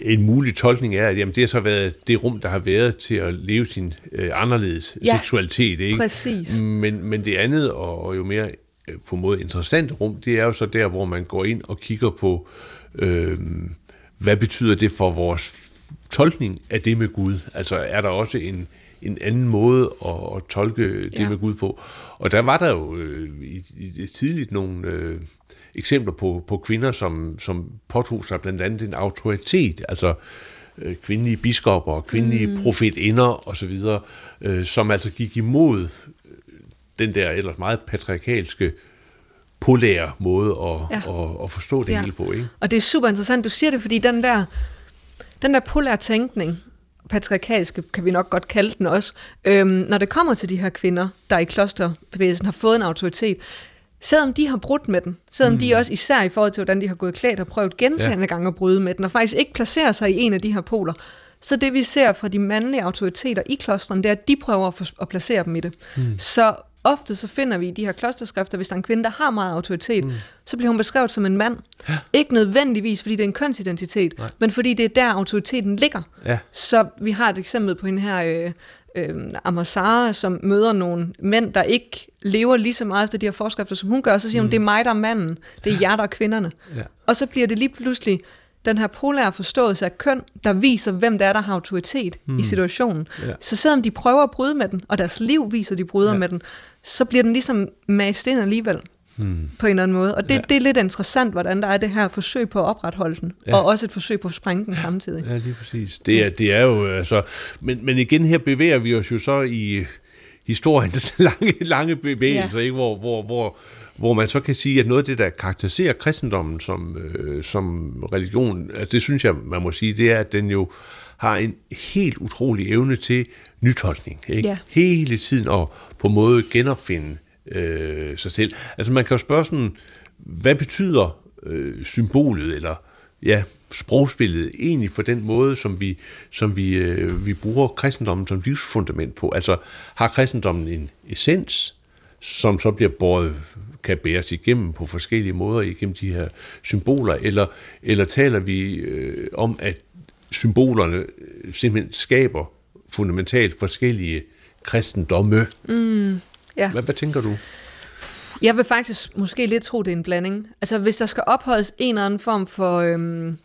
en mulig tolkning er, at jamen, det har så været det rum, der har været til at leve sin øh, anderledes Ja, seksualitet. Ikke? præcis. Men, men det andet, og, og jo mere øh, på en måde interessante rum, det er jo så der, hvor man går ind og kigger på, øh, hvad betyder det for vores tolkning af det med Gud? Altså er der også en, en anden måde at, at tolke det Ja. med Gud på. Og der var der jo øh, i, i, i tidligt nogle øh, eksempler på, på kvinder, som, som påtog sig blandt andet en autoritet, altså øh, kvindelige biskopper og kvindelige mm. profetinder osv., øh, som altså gik imod øh, den der ellers meget patriarkalske polære måde at, Ja. at, at forstå det ja. hele på. Ikke? Og det er super interessant, du siger det, fordi den der, den der polære tænkning, patriarkalske kan vi nok godt kalde den også, øhm, når det kommer til de her kvinder, der i klosterbevægelsen har fået en autoritet, selvom de har brudt med den, selvom mm. de også især i forhold til, hvordan de har gået klædt, har prøvet gentagende ja. gange at bryde med den, og faktisk ikke placerer sig i en af de her poler, så det vi ser fra de mandlige autoriteter i klostrene, det er, at de prøver at, for, at placere dem i det. Mm. Så ofte så finder vi i de her klosterskrifter, hvis der er en kvinde, der har meget autoritet, mm. så bliver hun beskrevet som en mand. Ja. Ikke nødvendigvis, fordi det er en kønsidentitet, Nej. men fordi det er der, autoriteten ligger. Ja. Så vi har et eksempel på hende her, øh, øh, Amasara, som møder nogle mænd, der ikke lever lige så meget efter de her forskrifter, som hun gør. Så siger hun, det er mig, der er manden. Det er jer, der er kvinderne. Ja. Og så bliver det lige pludselig den her polære forståelse af køn, der viser, hvem det er, der har autoritet mm. i situationen. Ja. Så selvom de prøver at bryde med den, og deres liv viser, at de bryder ja. med den, så bliver den ligesom mast ind alligevel. Hmm. på en eller anden måde. Og det, ja. det er lidt interessant, hvordan der er det her forsøg på at opretholde den, ja. og også et forsøg på at sprænge den samtidig. Ja, lige præcis. Det er, det er jo altså... Men, men igen, her bevæger vi os jo så i historiens (laughs) lange, lange bevægelser, ja. ikke? Hvor, hvor, hvor, hvor man så kan sige, at noget af det, der karakteriserer kristendommen som, øh, som religion, altså det synes jeg, man må sige, det er, at den jo har en helt utrolig evne til nytolkning. Ikke? Ja. Hele tiden og på en måde genopfinde øh, sig selv. Altså man kan jo spørge sådan, hvad betyder øh, symbolet, eller ja, sprogspillet egentlig for den måde, som vi, som vi, øh, vi bruger kristendommen som livsfundament på? Altså har kristendommen en essens, som så bliver båret, kan bæres igennem på forskellige måder igennem de her symboler, eller, eller taler vi øh, om, at symbolerne øh, simpelthen skaber fundamentalt forskellige kristendomme? Mm, ja. Hvad, hvad tænker du? Jeg vil faktisk måske lidt tro, det er en blanding. Altså, hvis der skal opholdes en eller anden form for øhm,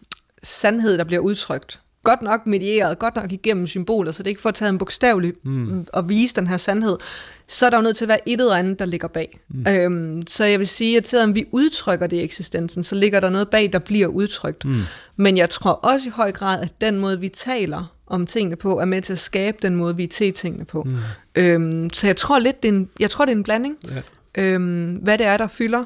sandhed, der bliver udtrykt, godt nok medieret, godt nok igennem symboler, så det ikke får taget en bogstavelig mm. og vise den her sandhed, så er der jo nødt til at være et eller andet, der ligger bag. Mm. Øhm, så jeg vil sige, at selvom vi udtrykker det i eksistensen, så ligger der noget bag, der bliver udtrykt. Mm. Men jeg tror også i høj grad, at den måde, vi taler om tingene på, er med til at skabe den måde, vi er til tingene på. Mm. Øhm, så jeg tror lidt, det er en, jeg tror, det er en blanding. Ja øhm, hvad det er, der fylder.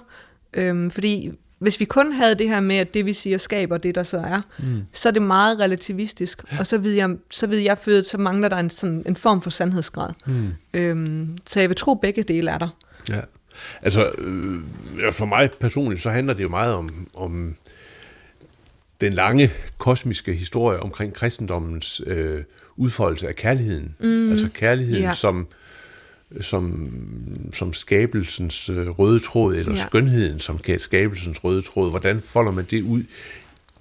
Øhm, fordi hvis vi kun havde det her med, at det vi siger skaber det, der så er, mm. så er det meget relativistisk, ja. og så ved jeg, så ved jeg født, så mangler der en, sådan, en form for sandhedsgrad. Mm. Øhm, så jeg vil tro, begge dele er der. Ja. Altså, øh, for mig personligt, så handler det jo meget om, om den lange kosmiske historie omkring kristendommens øh, udfoldelse af kærligheden. Mm. Altså kærligheden ja. som som, som skabelsens øh, røde tråd, eller ja. skønheden som skabelsens røde tråd. Hvordan folder man det ud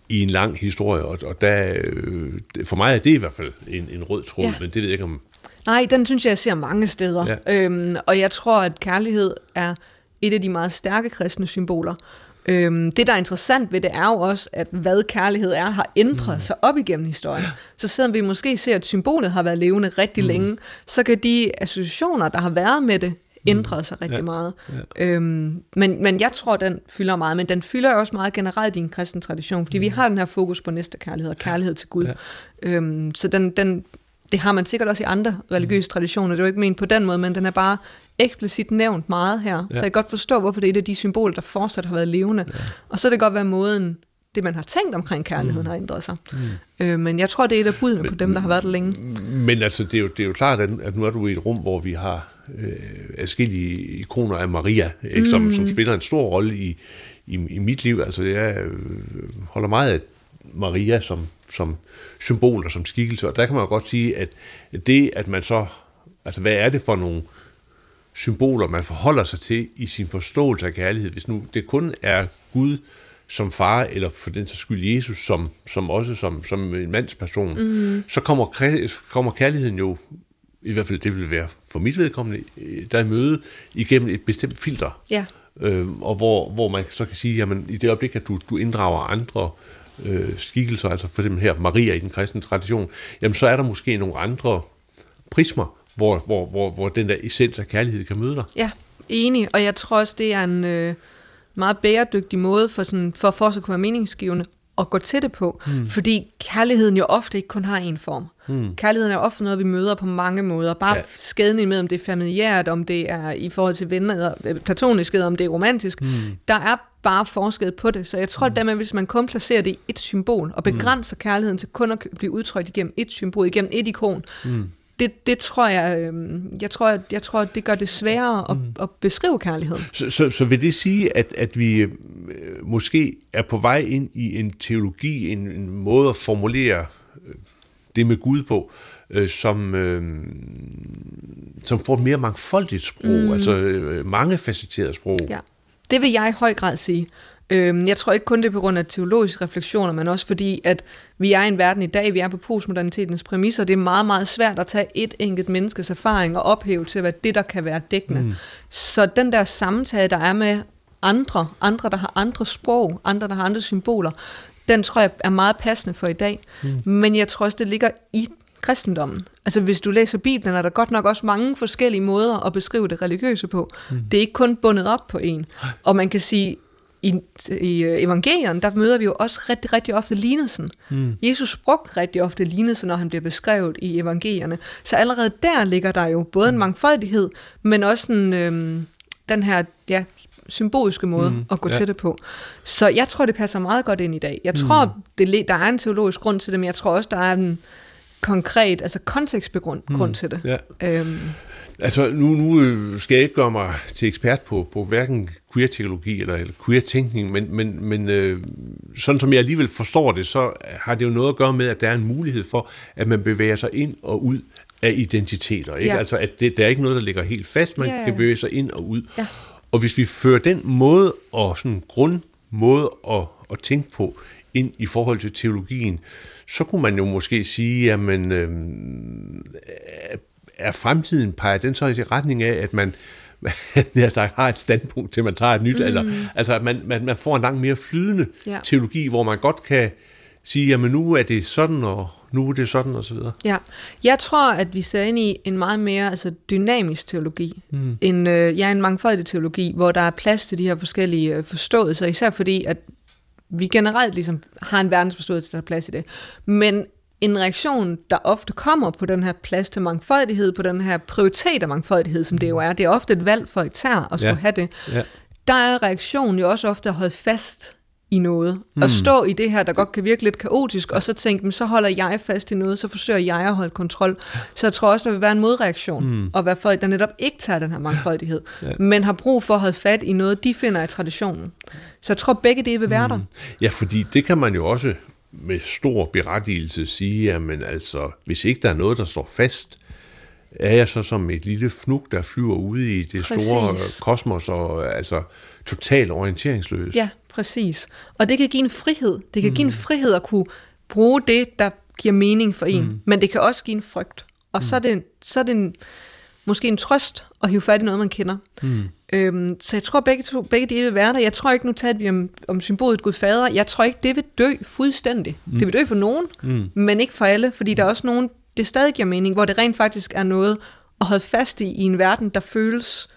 i en lang historie? Og, og der, øh, for mig er det i hvert fald en, en rød tråd, ja. men det ved jeg ikke om... Nej, den synes jeg, jeg ser mange steder. Ja. Øhm, og jeg tror, at kærlighed er et af de meget stærke kristne symboler. Øhm, det, der er interessant ved det, er jo også, at hvad kærlighed er, har ændret mm. sig op igennem historien. Så selvom vi måske ser, at symbolet har været levende rigtig mm. længe, så kan de associationer, der har været med det, ændret sig rigtig ja. meget. Ja. Øhm, men, men jeg tror, den fylder meget, men den fylder også meget generelt i en kristen tradition, fordi mm. vi har den her fokus på næste kærlighed og kærlighed til Gud. Ja. Øhm, så den, den, det har man sikkert også i andre religiøse traditioner, det er jo ikke ment på den måde, men den er bare eksplicit nævnt meget her, ja. så jeg kan godt forstå, hvorfor det er et af de symboler, der fortsat har været levende. Ja. Og så er det godt være måden, det man har tænkt omkring kærligheden, mm. har ændret sig. Mm. Øh, men jeg tror, det er et af budene men, på dem, der har været der længe. Men altså, det er jo, det er jo klart, at, at nu er du i et rum, hvor vi har øh, adskillige ikoner af Maria, ikke, mm. som, som spiller en stor rolle i, i, i mit liv. Altså, jeg øh, holder meget af Maria som, som symbol og som skikkelse, og der kan man jo godt sige, at det, at man så, altså hvad er det for nogle symboler, man forholder sig til i sin forståelse af kærlighed, hvis nu det kun er Gud som far, eller for den sags skyld Jesus som, som også som, som en mandsperson, mm. så kommer, kommer kærligheden jo, i hvert fald det vil være for mit vedkommende, der er møde igennem et bestemt filter. Ja. Øh, og hvor, hvor man så kan sige, jamen i det øjeblik, at du, du inddrager andre øh, skikkelser, altså for eksempel her Maria i den kristne tradition, jamen så er der måske nogle andre prismer hvor, hvor, hvor, hvor den der essens af kærlighed kan møde dig. Ja, enig. Og jeg tror også, det er en øh, meget bæredygtig måde for, sådan, for, for at kunne være meningsgivende at gå til det på. Mm. Fordi kærligheden jo ofte ikke kun har en form. Mm. Kærligheden er ofte noget, vi møder på mange måder. Bare ja. skæden med, om det er familiært, om det er i forhold til venner, øh, platonisk, eller om det er romantisk. Mm. Der er bare forskel på det. Så jeg tror, mm. at hvis man kun placerer det i et symbol, og begrænser mm. kærligheden til kun at blive udtrykt igennem et symbol, igennem et ikon, mm det, det tror jeg, øh, jeg tror, jeg, jeg tror, det gør det sværere at, mm. at beskrive kærligheden. Så, så, så vil det sige, at, at vi øh, måske er på vej ind i en teologi, en, en måde at formulere øh, det med Gud på, øh, som, øh, som får et mere mangfoldigt sprog, mm. altså øh, mangefacetteret sprog. Ja, det vil jeg i høj grad sige. Øhm, jeg tror ikke kun det er på grund af teologiske refleksioner, men også fordi, at vi er i en verden i dag, vi er på postmodernitetens præmisser, det er meget, meget svært at tage et enkelt menneskes erfaring og ophæve til at være det, der kan være dækkende. Mm. Så den der samtale, der er med andre, andre, der har andre sprog, andre, der har andre symboler, den tror jeg er meget passende for i dag. Mm. Men jeg tror også, det ligger i kristendommen. Altså hvis du læser Bibelen, er der godt nok også mange forskellige måder at beskrive det religiøse på. Mm. Det er ikke kun bundet op på en. Og man kan sige, i, i øh, evangelierne, der møder vi jo også rigtig, rigtig ofte lignelsen. Mm. Jesus brugte rigtig ofte lignelsen, når han bliver beskrevet i evangelierne. Så allerede der ligger der jo både en mm. mangfoldighed, men også en, øhm, den her ja, symboliske måde mm, at gå ja. til det på. Så jeg tror, det passer meget godt ind i dag. Jeg tror, mm. det, der er en teologisk grund til det, men jeg tror også, der er en konkret, altså kontekstbegrund mm. grund til det. Ja. Øhm. Altså, nu, nu øh, skal jeg ikke gøre mig til ekspert på, på hverken queer-teologi eller, eller queer-tænkning, men, men, men øh, sådan som jeg alligevel forstår det, så har det jo noget at gøre med, at der er en mulighed for, at man bevæger sig ind og ud af identiteter. Ikke? Ja. Altså, at det, der er ikke noget, der ligger helt fast, man ja, ja. kan bevæge sig ind og ud. Ja. Og hvis vi fører den måde og sådan grundmåde at, at tænke på ind i forhold til teologien, så kunne man jo måske sige, jamen, øh, er fremtiden peger den så i retning af, at man (laughs) jeg sagt, har et standpunkt til, man tager et nyt, mm. eller, altså at man, man, man får en langt mere flydende ja. teologi, hvor man godt kan sige, jamen nu er det sådan, og nu er det sådan, og så videre. Ja, jeg tror, at vi ser ind i en meget mere altså, dynamisk teologi, mm. en, øh, ja, en mangfoldig teologi, hvor der er plads til de her forskellige øh, forståelser, især fordi, at vi generelt ligesom har en verdensforståelse, der er plads i det. Men en reaktion, der ofte kommer på den her plads til mangfoldighed, på den her prioritet af mangfoldighed, som det jo er, det er ofte et valg for et tær at skulle ja. have det, ja. der er reaktionen jo også ofte at holde fast i noget. Mm. At stå i det her, der godt kan virke lidt kaotisk, og så tænke, så holder jeg fast i noget, så forsøger jeg at holde kontrol. Så jeg tror også, der vil være en modreaktion, mm. og være folk, der netop ikke tager den her mangfoldighed, ja. men har brug for at holde fat i noget, de finder i traditionen. Så jeg tror, begge det vil være mm. der. Ja, fordi det kan man jo også med stor berettigelse sige, at men altså, hvis ikke der er noget, der står fast, er jeg så som et lille fnug, der flyver ude i det Præcis. store kosmos og altså totalt orienteringsløs. Ja, præcis. Og det kan give en frihed. Det kan mm. give en frihed at kunne bruge det, der giver mening for en. Mm. Men det kan også give en frygt. Og mm. så er det, så er det en, måske en trøst at hive fat i noget, man kender. Mm. Øhm, så jeg tror, begge, to, begge de vil være der. Jeg tror ikke, nu tager vi om, om symbolet Gud Fader. Jeg tror ikke, det vil dø fuldstændig. Mm. Det vil dø for nogen, mm. men ikke for alle, fordi der er også nogen, det stadig giver mening, hvor det rent faktisk er noget at holde fast i, i en verden, der føles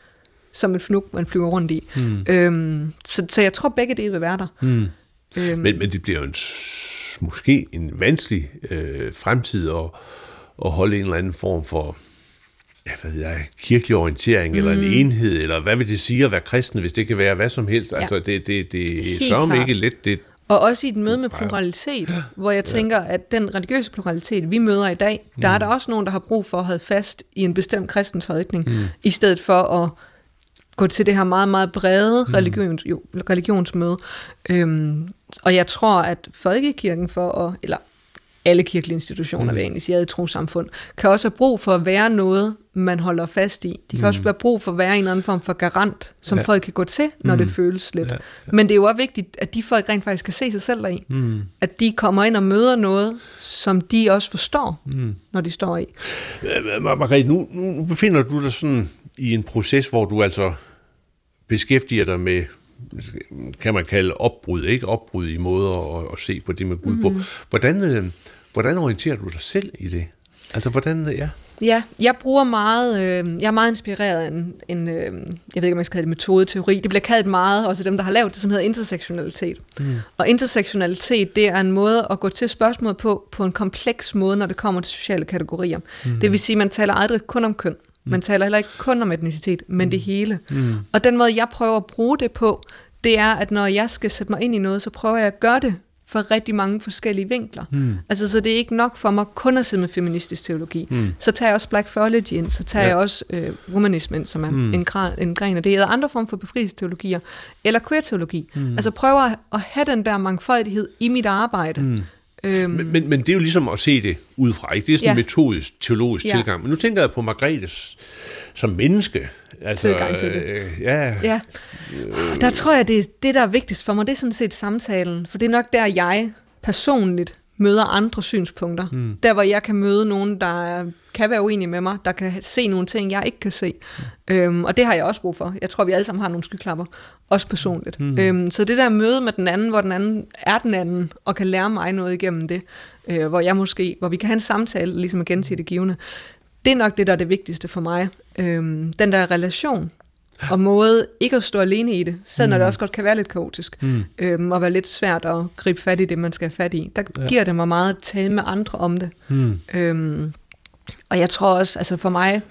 som et fnug, man flyver rundt i. Mm. Øhm, så, så jeg tror, begge dele vil være der. Mm. Øhm. Men, men det bliver jo en, måske en vanskelig øh, fremtid at, at holde en eller anden form for ja, hvad ved jeg, kirkelig orientering, mm. eller en mm. enhed, eller hvad vil det sige at være kristen, hvis det kan være hvad som helst. Ja. Altså, det, det, det er så ikke let. Det, og også i et møde med pluralitet, ja. hvor jeg tænker, at den religiøse pluralitet, vi møder i dag, der mm. er der også nogen, der har brug for at holde fast i en bestemt kristens holdning, mm. i stedet for at gå til det her meget, meget brede mm. religions, jo, religionsmøde. Øhm, og jeg tror, at folkekirken for at, eller alle kirkelige institutioner, mm. vil jeg egentlig sige, i trosamfund, kan også have brug for at være noget, man holder fast i. De kan mm. også have brug for at være en eller anden form for garant, som ja. folk kan gå til, når mm. det føles lidt. Ja, ja. Men det er jo også vigtigt, at de folk rent faktisk kan se sig selv deri. Mm. At de kommer ind og møder noget, som de også forstår, mm. når de står i. Margrethe, nu, nu befinder du dig sådan i en proces, hvor du altså beskæftiger dig med kan man kalde opbrud, ikke? Opbrud i måder at, at se på det med Gud mm. på. Hvordan, øh, hvordan orienterer du dig selv i det? Altså, hvordan, ja? Ja, jeg bruger meget, øh, jeg er meget inspireret af en, en øh, jeg ved ikke, om jeg skal kalde det metodeteori, det bliver kaldt meget, også dem, der har lavet det, som hedder intersektionalitet. Mm. Og intersektionalitet, det er en måde at gå til spørgsmålet på, på en kompleks måde, når det kommer til sociale kategorier. Mm. Det vil sige, man taler aldrig kun om køn. Mm. Man taler heller ikke kun om etnicitet, men mm. det hele. Mm. Og den måde, jeg prøver at bruge det på, det er, at når jeg skal sætte mig ind i noget, så prøver jeg at gøre det fra rigtig mange forskellige vinkler. Mm. Altså, så det er ikke nok for mig kun at sidde med feministisk teologi. Mm. Så tager jeg også Black Theology ind, så tager ja. jeg også øh, humanismen, som er mm. en, en gren af det, eller andre former for befrielsesteologier, eller queer-teologi. Mm. Altså prøver at, at have den der mangfoldighed i mit arbejde. Mm. Øhm. Men, men, men det er jo ligesom at se det udefra, ikke? Det er sådan ja. en metodisk, teologisk ja. tilgang. Men nu tænker jeg på Margrethes som menneske. Altså, tilgang til det. Øh, ja. ja. Der tror jeg, det er det, der er vigtigst for mig, det er sådan set samtalen. For det er nok der, jeg personligt møder andre synspunkter. Mm. Der, hvor jeg kan møde nogen, der kan være uenige med mig, der kan se nogle ting, jeg ikke kan se. Mm. Øhm, og det har jeg også brug for. Jeg tror, vi alle sammen har nogle skyklapper, også personligt. Mm. Øhm, så det der møde med den anden, hvor den anden er den anden, og kan lære mig noget igennem det, øh, hvor jeg måske, hvor vi kan have en samtale, ligesom at gentage det givende, det er nok det, der er det vigtigste for mig. Øhm, den der relation, (laughs) og måde ikke at stå alene i det, selvom mm. det også godt kan være lidt kaotisk, mm. øhm, og være lidt svært at gribe fat i det, man skal have fat i. Der ja. giver det mig meget at tale med andre om det. Mm. Øhm, og jeg tror også, altså for mig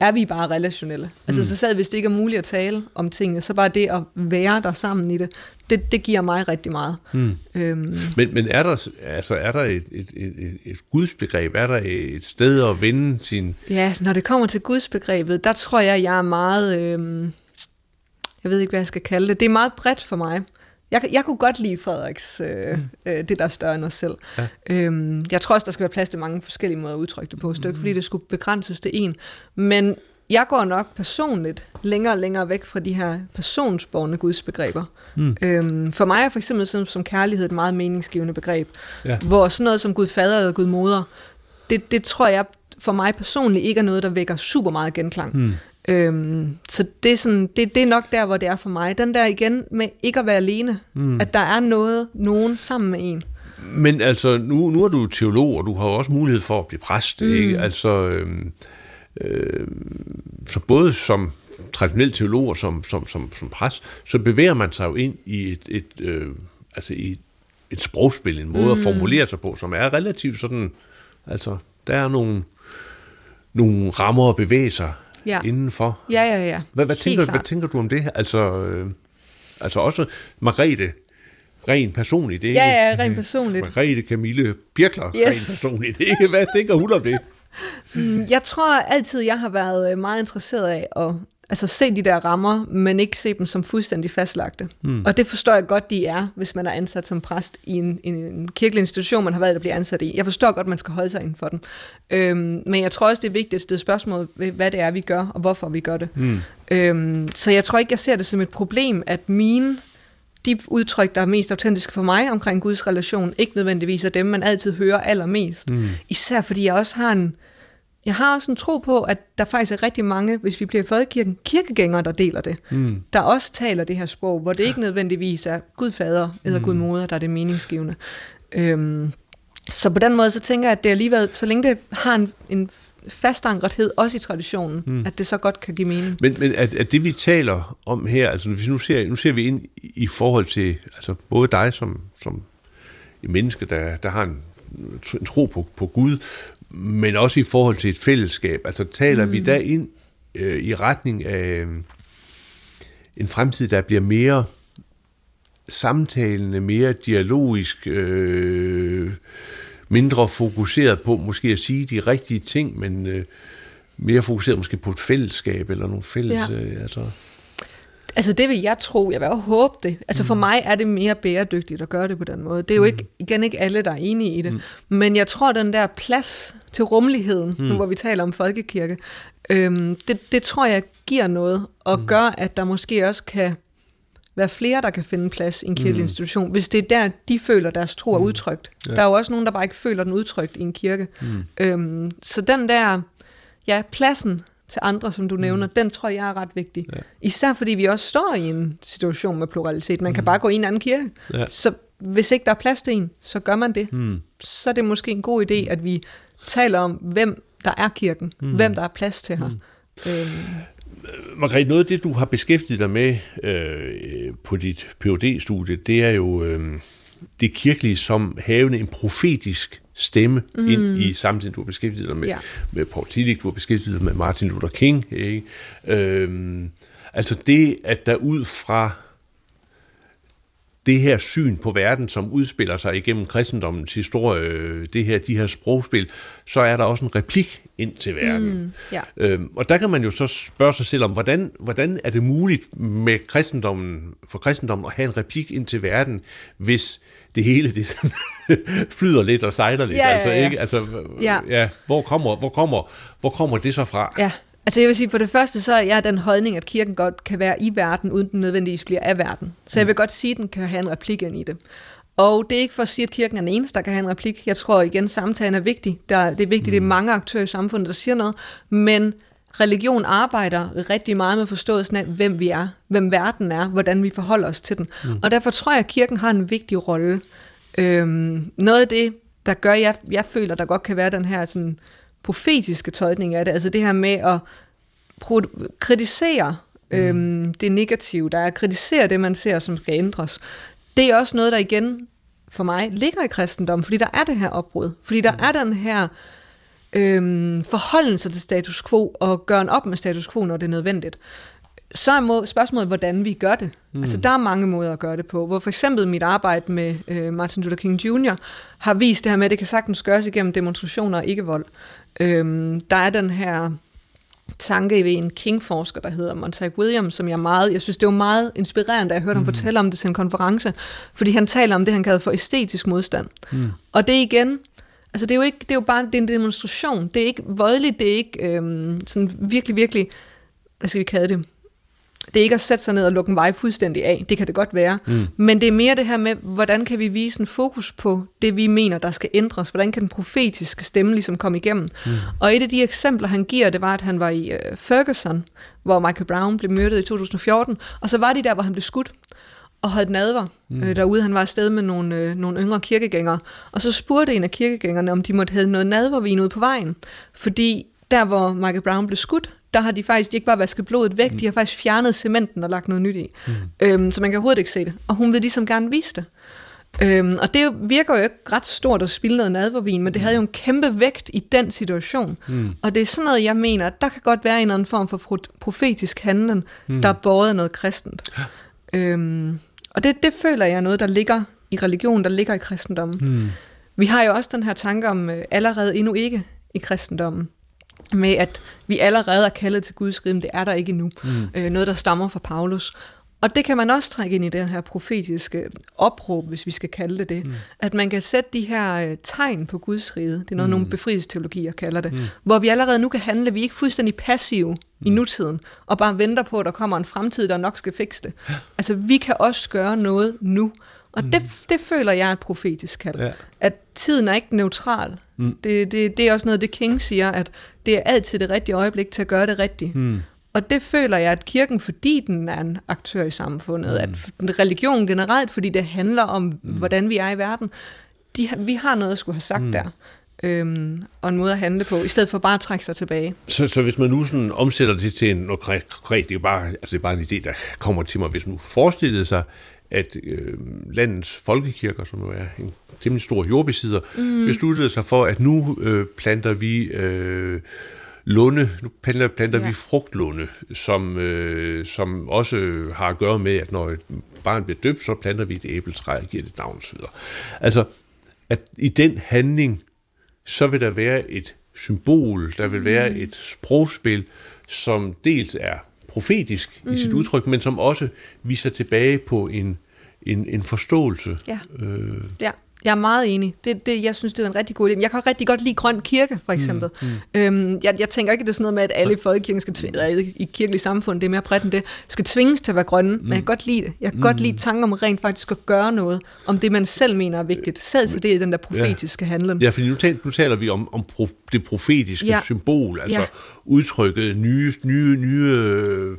er vi bare relationelle. Altså mm. så selv hvis det ikke er muligt at tale om tingene, så bare det at være der sammen i det, det, det giver mig rigtig meget. Mm. Øhm. Men, men er der, altså, er der et, et, et, et gudsbegreb? Er der et sted at vinde sin... Ja, når det kommer til gudsbegrebet, der tror jeg, jeg er meget... Øhm, jeg ved ikke, hvad jeg skal kalde det. Det er meget bredt for mig. Jeg, jeg kunne godt lide Frederiks, øh, mm. øh, det der er større end os selv. Ja. Øhm, jeg tror også, der skal være plads til mange forskellige måder at udtrykke det på. Det mm. fordi det skulle begrænses til en. Men jeg går nok personligt længere og længere væk fra de her personsborgende gudsbegreber. Mm. Øhm, for mig er for eksempel sådan, som kærlighed et meget meningsgivende begreb, ja. hvor sådan noget som Gud fader og Gud moder, det, det tror jeg for mig personligt ikke er noget, der vækker super meget genklang. Mm. Øhm, så det er, sådan, det, det er nok der, hvor det er for mig. Den der igen med ikke at være alene. Mm. At der er noget, nogen sammen med en. Men altså, nu, nu er du teolog, og du har også mulighed for at blive præst. Mm. Ikke? Altså, øhm, øh, så både som traditionel teolog og som, som, som, som præst, så bevæger man sig jo ind i et, et, øh, altså i et, et sprogspil, en måde mm. at formulere sig på, som er relativt sådan, altså, der er nogle, nogle rammer at bevæge sig ja. indenfor. Ja, ja, ja. Hvad, hvad, tænker, hvad tænker du om det? Altså, øh, altså også Margrethe, rent personligt. Det ja, ja, rent personligt. Margrethe Camille Birkler, yes. rent personligt. Ikke? Hvad tænker hun om det? (laughs) Mm, jeg tror altid, jeg har været øh, meget interesseret af at altså, se de der rammer, men ikke se dem som fuldstændig fastlagte. Mm. Og det forstår jeg godt, de er, hvis man er ansat som præst i en, en kirkelig institution, man har valgt at blive ansat i. Jeg forstår godt, man skal holde sig inden for dem. Øhm, men jeg tror også, det er vigtigt at stille spørgsmål ved, hvad det er, vi gør, og hvorfor vi gør det. Mm. Øhm, så jeg tror ikke, jeg ser det som et problem, at mine de udtryk, der er mest autentiske for mig omkring Guds relation, ikke nødvendigvis er dem, man altid hører allermest. Mm. Især fordi jeg også har en, jeg har også en tro på, at der faktisk er rigtig mange, hvis vi bliver i folkekirken, kirkegængere, der deler det. Mm. Der også taler det her sprog, hvor det ikke nødvendigvis er Gud fader eller mm. Gud moder, der er det meningsgivende. Øhm, så på den måde, så tænker jeg, at det alligevel, så længe det har en, en fastankrethed, også i traditionen, mm. at det så godt kan give mening. Men, men at, at det, vi taler om her, altså hvis nu ser, nu ser vi ind i forhold til altså både dig som, som en menneske, der, der har en, en tro på, på Gud, men også i forhold til et fællesskab. Altså taler mm. vi der ind øh, i retning af øh, en fremtid, der bliver mere samtalende, mere dialogisk, øh, mindre fokuseret på måske at sige de rigtige ting, men øh, mere fokuseret måske på et fællesskab eller nogle fælles... Ja. Øh, altså. Altså det vil jeg tro, jeg vil også håbe det. Altså mm. for mig er det mere bæredygtigt at gøre det på den måde. Det er jo mm. ikke, igen ikke alle, der er enige i det. Mm. Men jeg tror, den der plads til rummeligheden, mm. nu hvor vi taler om folkekirke, øhm, det, det tror jeg giver noget, og mm. gør, at der måske også kan være flere, der kan finde plads i en kirkelig mm. institution, hvis det er der, de føler, deres tro er mm. udtrykt. Ja. Der er jo også nogen, der bare ikke føler den udtrykt i en kirke. Mm. Øhm, så den der, ja, pladsen til andre, som du nævner, mm. den tror jeg er ret vigtig. Ja. Især fordi vi også står i en situation med pluralitet. Man mm. kan bare gå i en anden kirke. Ja. Så hvis ikke der er plads til en, så gør man det. Mm. Så er det måske en god idé, at vi taler om, hvem der er kirken, mm. hvem der er plads til her. Mm. Øhm. Margrethe, noget af det, du har beskæftiget dig med øh, på dit phd studie det er jo øh, det kirkelige som havende en profetisk stemme mm. ind i samtiden. Du har beskæftiget dig med, ja. med Paul Tillich, du har beskæftiget dig med Martin Luther King. Ikke? Øhm, altså det, at der ud fra det her syn på verden, som udspiller sig igennem kristendommens historie, det her, de her sprogspil, så er der også en replik ind til verden. Mm, ja. øhm, og der kan man jo så spørge sig selv om, hvordan, hvordan er det muligt med kristendommen, for kristendommen at have en replik ind til verden, hvis det hele det sådan (laughs) flyder lidt og sejler lidt. Ja, altså, ja, ja. Ikke? Altså, ja. Ja, hvor, kommer, hvor, kommer, hvor kommer det så fra? Ja, Altså jeg vil sige, for det første, så er jeg den holdning, at kirken godt kan være i verden, uden den nødvendigvis bliver af verden. Så jeg vil godt sige, at den kan have en replik ind i det. Og det er ikke for at sige, at kirken er den eneste, der kan have en replik. Jeg tror igen, samtalen er vigtig. Der, det er vigtigt, mm. det er mange aktører i samfundet, der siger noget. Men religion arbejder rigtig meget med forståelsen af, hvem vi er, hvem verden er, hvordan vi forholder os til den. Mm. Og derfor tror jeg, at kirken har en vigtig rolle. Øhm, noget af det, der gør, jeg, jeg føler, der godt kan være den her sådan, profetiske tolkning af det, altså det her med at kritisere mm. øhm, det negative, der er at kritisere det, man ser, som skal ændres. Det er også noget, der igen for mig ligger i kristendom, fordi der er det her opbrud, fordi der mm. er den her øhm, forholden sig til status quo og gøre en op med status quo, når det er nødvendigt. Så er må, spørgsmålet, hvordan vi gør det. Mm. Altså, der er mange måder at gøre det på. Hvor for eksempel mit arbejde med øh, Martin Luther King Jr. har vist det her med, at det kan sagtens gøres igennem demonstrationer og ikke vold. Øhm, der er den her tanke ved en King-forsker, der hedder Montague Williams, som jeg meget, jeg synes, det var meget inspirerende, da jeg hørte mm. ham fortælle om det til en konference, fordi han taler om det, han kalder for æstetisk modstand. Mm. Og det igen, altså det er jo ikke, det er jo bare det er en demonstration. Det er ikke voldeligt, det er ikke øhm, sådan virkelig, virkelig, hvad skal vi kalde det, det er ikke at sætte sig ned og lukke en vej fuldstændig af, det kan det godt være, mm. men det er mere det her med, hvordan kan vi vise en fokus på det, vi mener, der skal ændres, hvordan kan den profetiske stemme ligesom komme igennem. Mm. Og et af de eksempler, han giver, det var, at han var i uh, Ferguson, hvor Michael Brown blev myrdet i 2014, og så var de der, hvor han blev skudt og holdt nadver mm. øh, derude. Han var afsted med nogle, øh, nogle yngre kirkegængere, og så spurgte en af kirkegængerne, om de måtte have noget nadvervin ude på vejen, fordi der, hvor Michael Brown blev skudt, der har de faktisk de ikke bare vasket blodet væk, mm. de har faktisk fjernet cementen og lagt noget nyt i. Mm. Øhm, så man kan overhovedet ikke se det. Og hun vil ligesom gerne vise det. Øhm, og det virker jo ikke ret stort at spille noget nadvervin, men det havde jo en kæmpe vægt i den situation. Mm. Og det er sådan noget, jeg mener, der kan godt være en eller anden form for profetisk handling, mm. der er båret noget kristent. Ja. Øhm, og det, det føler jeg er noget, der ligger i religion, der ligger i kristendommen. Mm. Vi har jo også den her tanke om øh, allerede endnu ikke i kristendommen med, at vi allerede er kaldet til Guds rige, men det er der ikke endnu. Mm. Øh, noget, der stammer fra Paulus. Og det kan man også trække ind i den her profetiske opråb, hvis vi skal kalde det det. Mm. At man kan sætte de her øh, tegn på Guds rige. Det er noget, mm. nogle befrielsesteologier kalder det. Mm. Hvor vi allerede nu kan handle. Vi er ikke fuldstændig passive mm. i nutiden, og bare venter på, at der kommer en fremtid, der nok skal fikse det. Altså, vi kan også gøre noget nu. Og mm. det, det føler jeg er et profetisk kald. Ja. At tiden er ikke neutral. Mm. Det, det, det er også noget, det King siger, at det er altid det rigtige øjeblik til at gøre det rigtigt. Mm. Og det føler jeg, at kirken, fordi den er en aktør i samfundet, mm. at religion generelt, fordi det handler om, mm. hvordan vi er i verden, de, vi har noget at skulle have sagt mm. der. Øhm, og en måde at handle på, i stedet for bare at trække sig tilbage. Så, så hvis man nu sådan omsætter det til en, noget konkret, det er, bare, altså det er bare en idé, der kommer til mig, hvis man nu forestillede sig, at øh, landets folkekirker, som jo er en temmelig stor jordbesidder, mm. besluttede sig for, at nu øh, planter vi øh, lunde, nu planter, planter ja. vi frugtlunde, som, øh, som også har at gøre med, at når et barn bliver døbt, så planter vi et æbletræ og giver det navn osv. Altså, at i den handling, så vil der være et symbol, der vil være mm. et sprogspil, som dels er profetisk mm. i sit mm. udtryk, men som også viser tilbage på en, en, en forståelse. Ja. Øh. ja. Jeg er meget enig. Det, det, jeg synes, det er en rigtig god idé. Jeg kan rigtig godt lide Grøn Kirke, for mm, eksempel. Mm, mm. Øhm, jeg, jeg tænker ikke, at det er sådan noget med, at alle i folkekirken skal tvinge, eller i kirkelige samfund, det er mere bredt end det, skal tvinges til at være grønne, mm. men jeg kan godt lide det. Jeg kan mm. godt lide tanken om rent faktisk at gøre noget, om det, man selv mener er vigtigt. Selv til det er den der profetiske ja. handling. Ja, fordi nu, taler, nu taler vi om, om prof, det profetiske ja. symbol, altså ja. udtrykket nye, nye, nye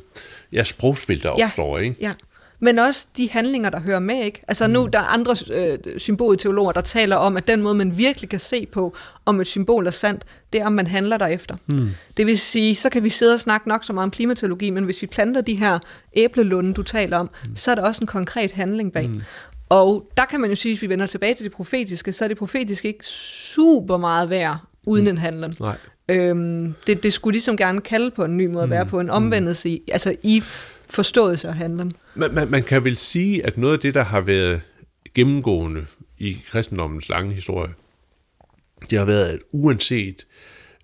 ja, sprogspil, der opstår, ja. ikke? Ja. Men også de handlinger, der hører med. Ikke? Altså nu, der er andre øh, symbolteologer, der taler om, at den måde, man virkelig kan se på, om et symbol er sandt, det er, om man handler derefter. Mm. Det vil sige, så kan vi sidde og snakke nok så meget om klimatologi, men hvis vi planter de her æblelunde, du taler om, mm. så er der også en konkret handling bag. Mm. Og der kan man jo sige, hvis vi vender tilbage til det profetiske, så er det profetiske ikke super meget værd uden mm. en handling. Nej. Øhm, det, det skulle ligesom gerne kalde på en ny måde at være på, en omvendelse i, altså i forståelse og handlen. Man, man, man kan vel sige, at noget af det, der har været gennemgående i kristendommens lange historie, det har været, at uanset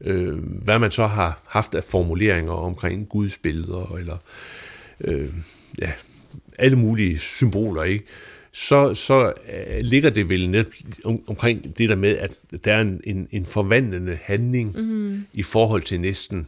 øh, hvad man så har haft af formuleringer omkring Guds billeder, eller øh, ja, alle mulige symboler, ikke? så, så uh, ligger det vel net om, omkring det der med, at der er en, en, en forvandlende handling mm. i forhold til næsten,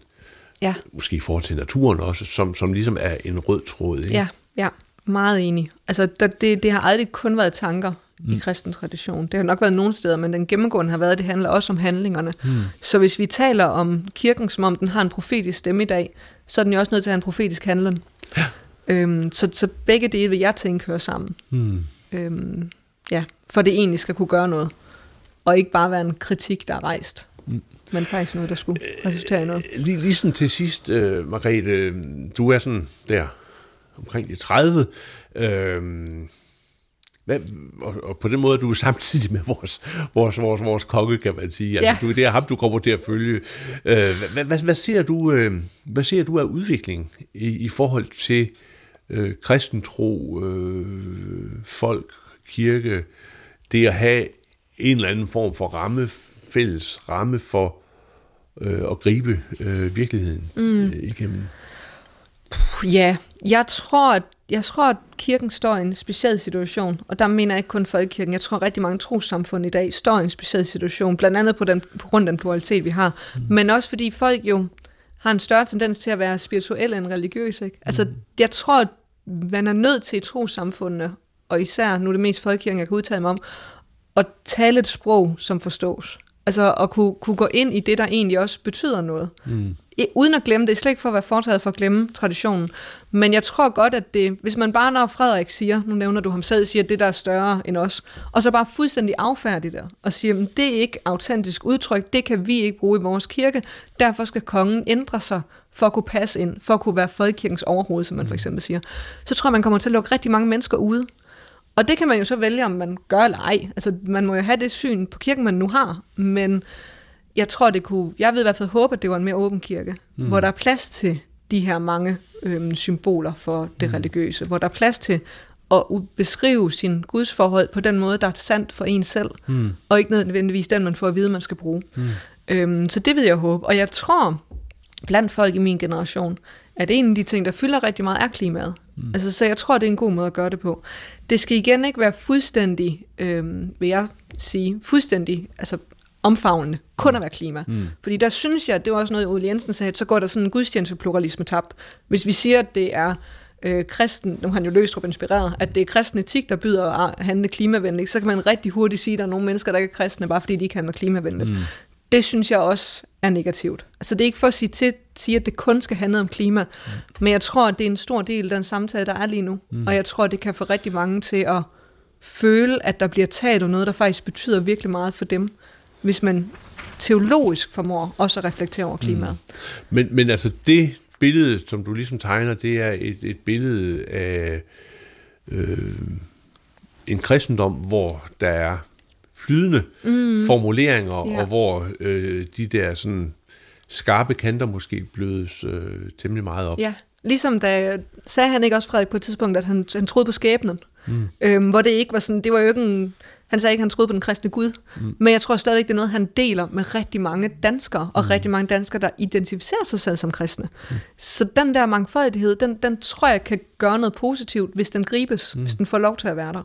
ja. måske i forhold til naturen også, som, som ligesom er en rød tråd. Ikke? Ja, ja, meget enig. Altså, der, det, det har aldrig kun været tanker mm. i kristen tradition. Det har nok været nogle steder, men den gennemgående har været, at det handler også om handlingerne. Mm. Så hvis vi taler om kirken, som om den har en profetisk stemme i dag, så er den jo også nødt til at have en profetisk handling. Ja. Øhm, så, så begge dele vil jeg tænke hører sammen. Mm. Øhm, ja, for det egentlig skal kunne gøre noget. Og ikke bare være en kritik, der er rejst. Mm. Men faktisk noget, der skulle resultere i noget. Øh, lige, ligesom til sidst, uh, Margrethe, du er sådan der omkring de 30. Øh, hvad, og, og på den måde du er samtidig med vores, vores, vores, vores konge, kan man sige. Altså, ja. Altså, du, det er ham, du kommer til at følge. Øh, hvad, hvad, hvad, ser du, øh, hvad ser du af udvikling i, i forhold til øh, kristentro, øh, folk, kirke, det at have en eller anden form for ramme, fælles ramme for øh, at gribe øh, virkeligheden mm. øh, igennem? Ja, jeg tror, at jeg tror, at kirken står i en speciel situation, og der mener jeg ikke kun folkekirken. Jeg tror, at rigtig mange trossamfund i dag står i en speciel situation, blandt andet på, den, på grund af den pluralitet, vi har. Mm. Men også fordi folk jo har en større tendens til at være spirituelle end religiøse. Ikke? Altså, mm. jeg tror, at man er nødt til i trossamfundene, og især nu er det mest folkekirken, jeg kan udtale mig om, at tale et sprog, som forstås. Altså at kunne, kunne gå ind i det, der egentlig også betyder noget. Mm. Uden at glemme det, er slet ikke for at være foretaget for at glemme traditionen. Men jeg tror godt, at det, hvis man bare når Frederik siger, nu nævner du ham selv, siger, at det der er større end os, og så bare fuldstændig affærdigt det, og siger, at det er ikke autentisk udtryk, det kan vi ikke bruge i vores kirke, derfor skal kongen ændre sig for at kunne passe ind, for at kunne være folkekirkens overhoved, som man for mm. eksempel siger, så tror jeg, man kommer til at lukke rigtig mange mennesker ude. Og det kan man jo så vælge, om man gør eller ej. Altså, man må jo have det syn på kirken, man nu har, men jeg tror, det kunne... Jeg ved i hvert fald håbe, at det var en mere åben kirke, mm. hvor der er plads til de her mange øhm, symboler for det mm. religiøse, hvor der er plads til at beskrive sin gudsforhold på den måde, der er sandt for en selv, mm. og ikke nødvendigvis den, man får at vide, man skal bruge. Mm. Øhm, så det vil jeg håbe. Og jeg tror, blandt folk i min generation, at en af de ting, der fylder rigtig meget, er klimaet. Mm. Altså, så jeg tror, det er en god måde at gøre det på. Det skal igen ikke være fuldstændig, øhm, vil jeg sige, fuldstændig altså omfavnende, kun at være klima. Mm. Fordi der synes jeg, det var også noget, Ole Jensen sagde, så går der sådan en gudstjenestepluralisme tabt. Hvis vi siger, at det er øh, kristen, nu har han jo Løstrup inspireret, at det er kristen etik, der byder at handle klimavenligt, så kan man rigtig hurtigt sige, at der er nogle mennesker, der ikke er kristne, bare fordi de ikke handler klimavenligt. Mm. Det synes jeg også er negativt. Altså det er ikke for at sige, til, sige at det kun skal handle om klima, mm. men jeg tror, at det er en stor del af den samtale, der er lige nu. Mm. Og jeg tror, at det kan få rigtig mange til at føle, at der bliver talt om noget, der faktisk betyder virkelig meget for dem, hvis man teologisk formår også at reflektere over klimaet. Mm. Men, men altså det billede, som du ligesom tegner, det er et, et billede af øh, en kristendom, hvor der er flydende mm. formuleringer, ja. og hvor øh, de der sådan skarpe kanter måske blødes øh, temmelig meget op. Ja, ligesom da sagde han ikke også, Frederik, på et tidspunkt, at han, han troede på skæbnen. Mm. Øhm, hvor det ikke var sådan, det var jo ikke en, han sagde ikke, at han troede på den kristne Gud, mm. men jeg tror stadigvæk, det er noget, han deler med rigtig mange danskere, og mm. rigtig mange danskere, der identificerer sig selv som kristne. Mm. Så den der mangfoldighed, den, den tror jeg kan gøre noget positivt, hvis den gribes, mm. hvis den får lov til at være der,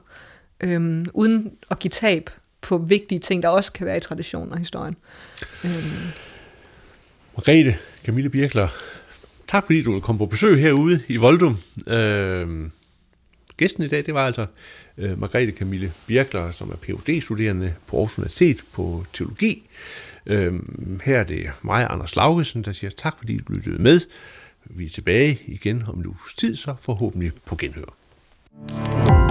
øhm, uden at give tab på vigtige ting, der også kan være i traditionen og historien. Øhm. Margrethe Camille Birkler, tak fordi du kom på besøg herude i Voldum. Øhm, gæsten i dag, det var altså øh, Margrethe Camille Birkler, som er phd studerende på Aarhus Universitet på teologi. Øhm, her er det mig, Anders Laugesen, der siger tak, fordi du lyttede med. Vi er tilbage igen om en uges tid, så forhåbentlig på genhør.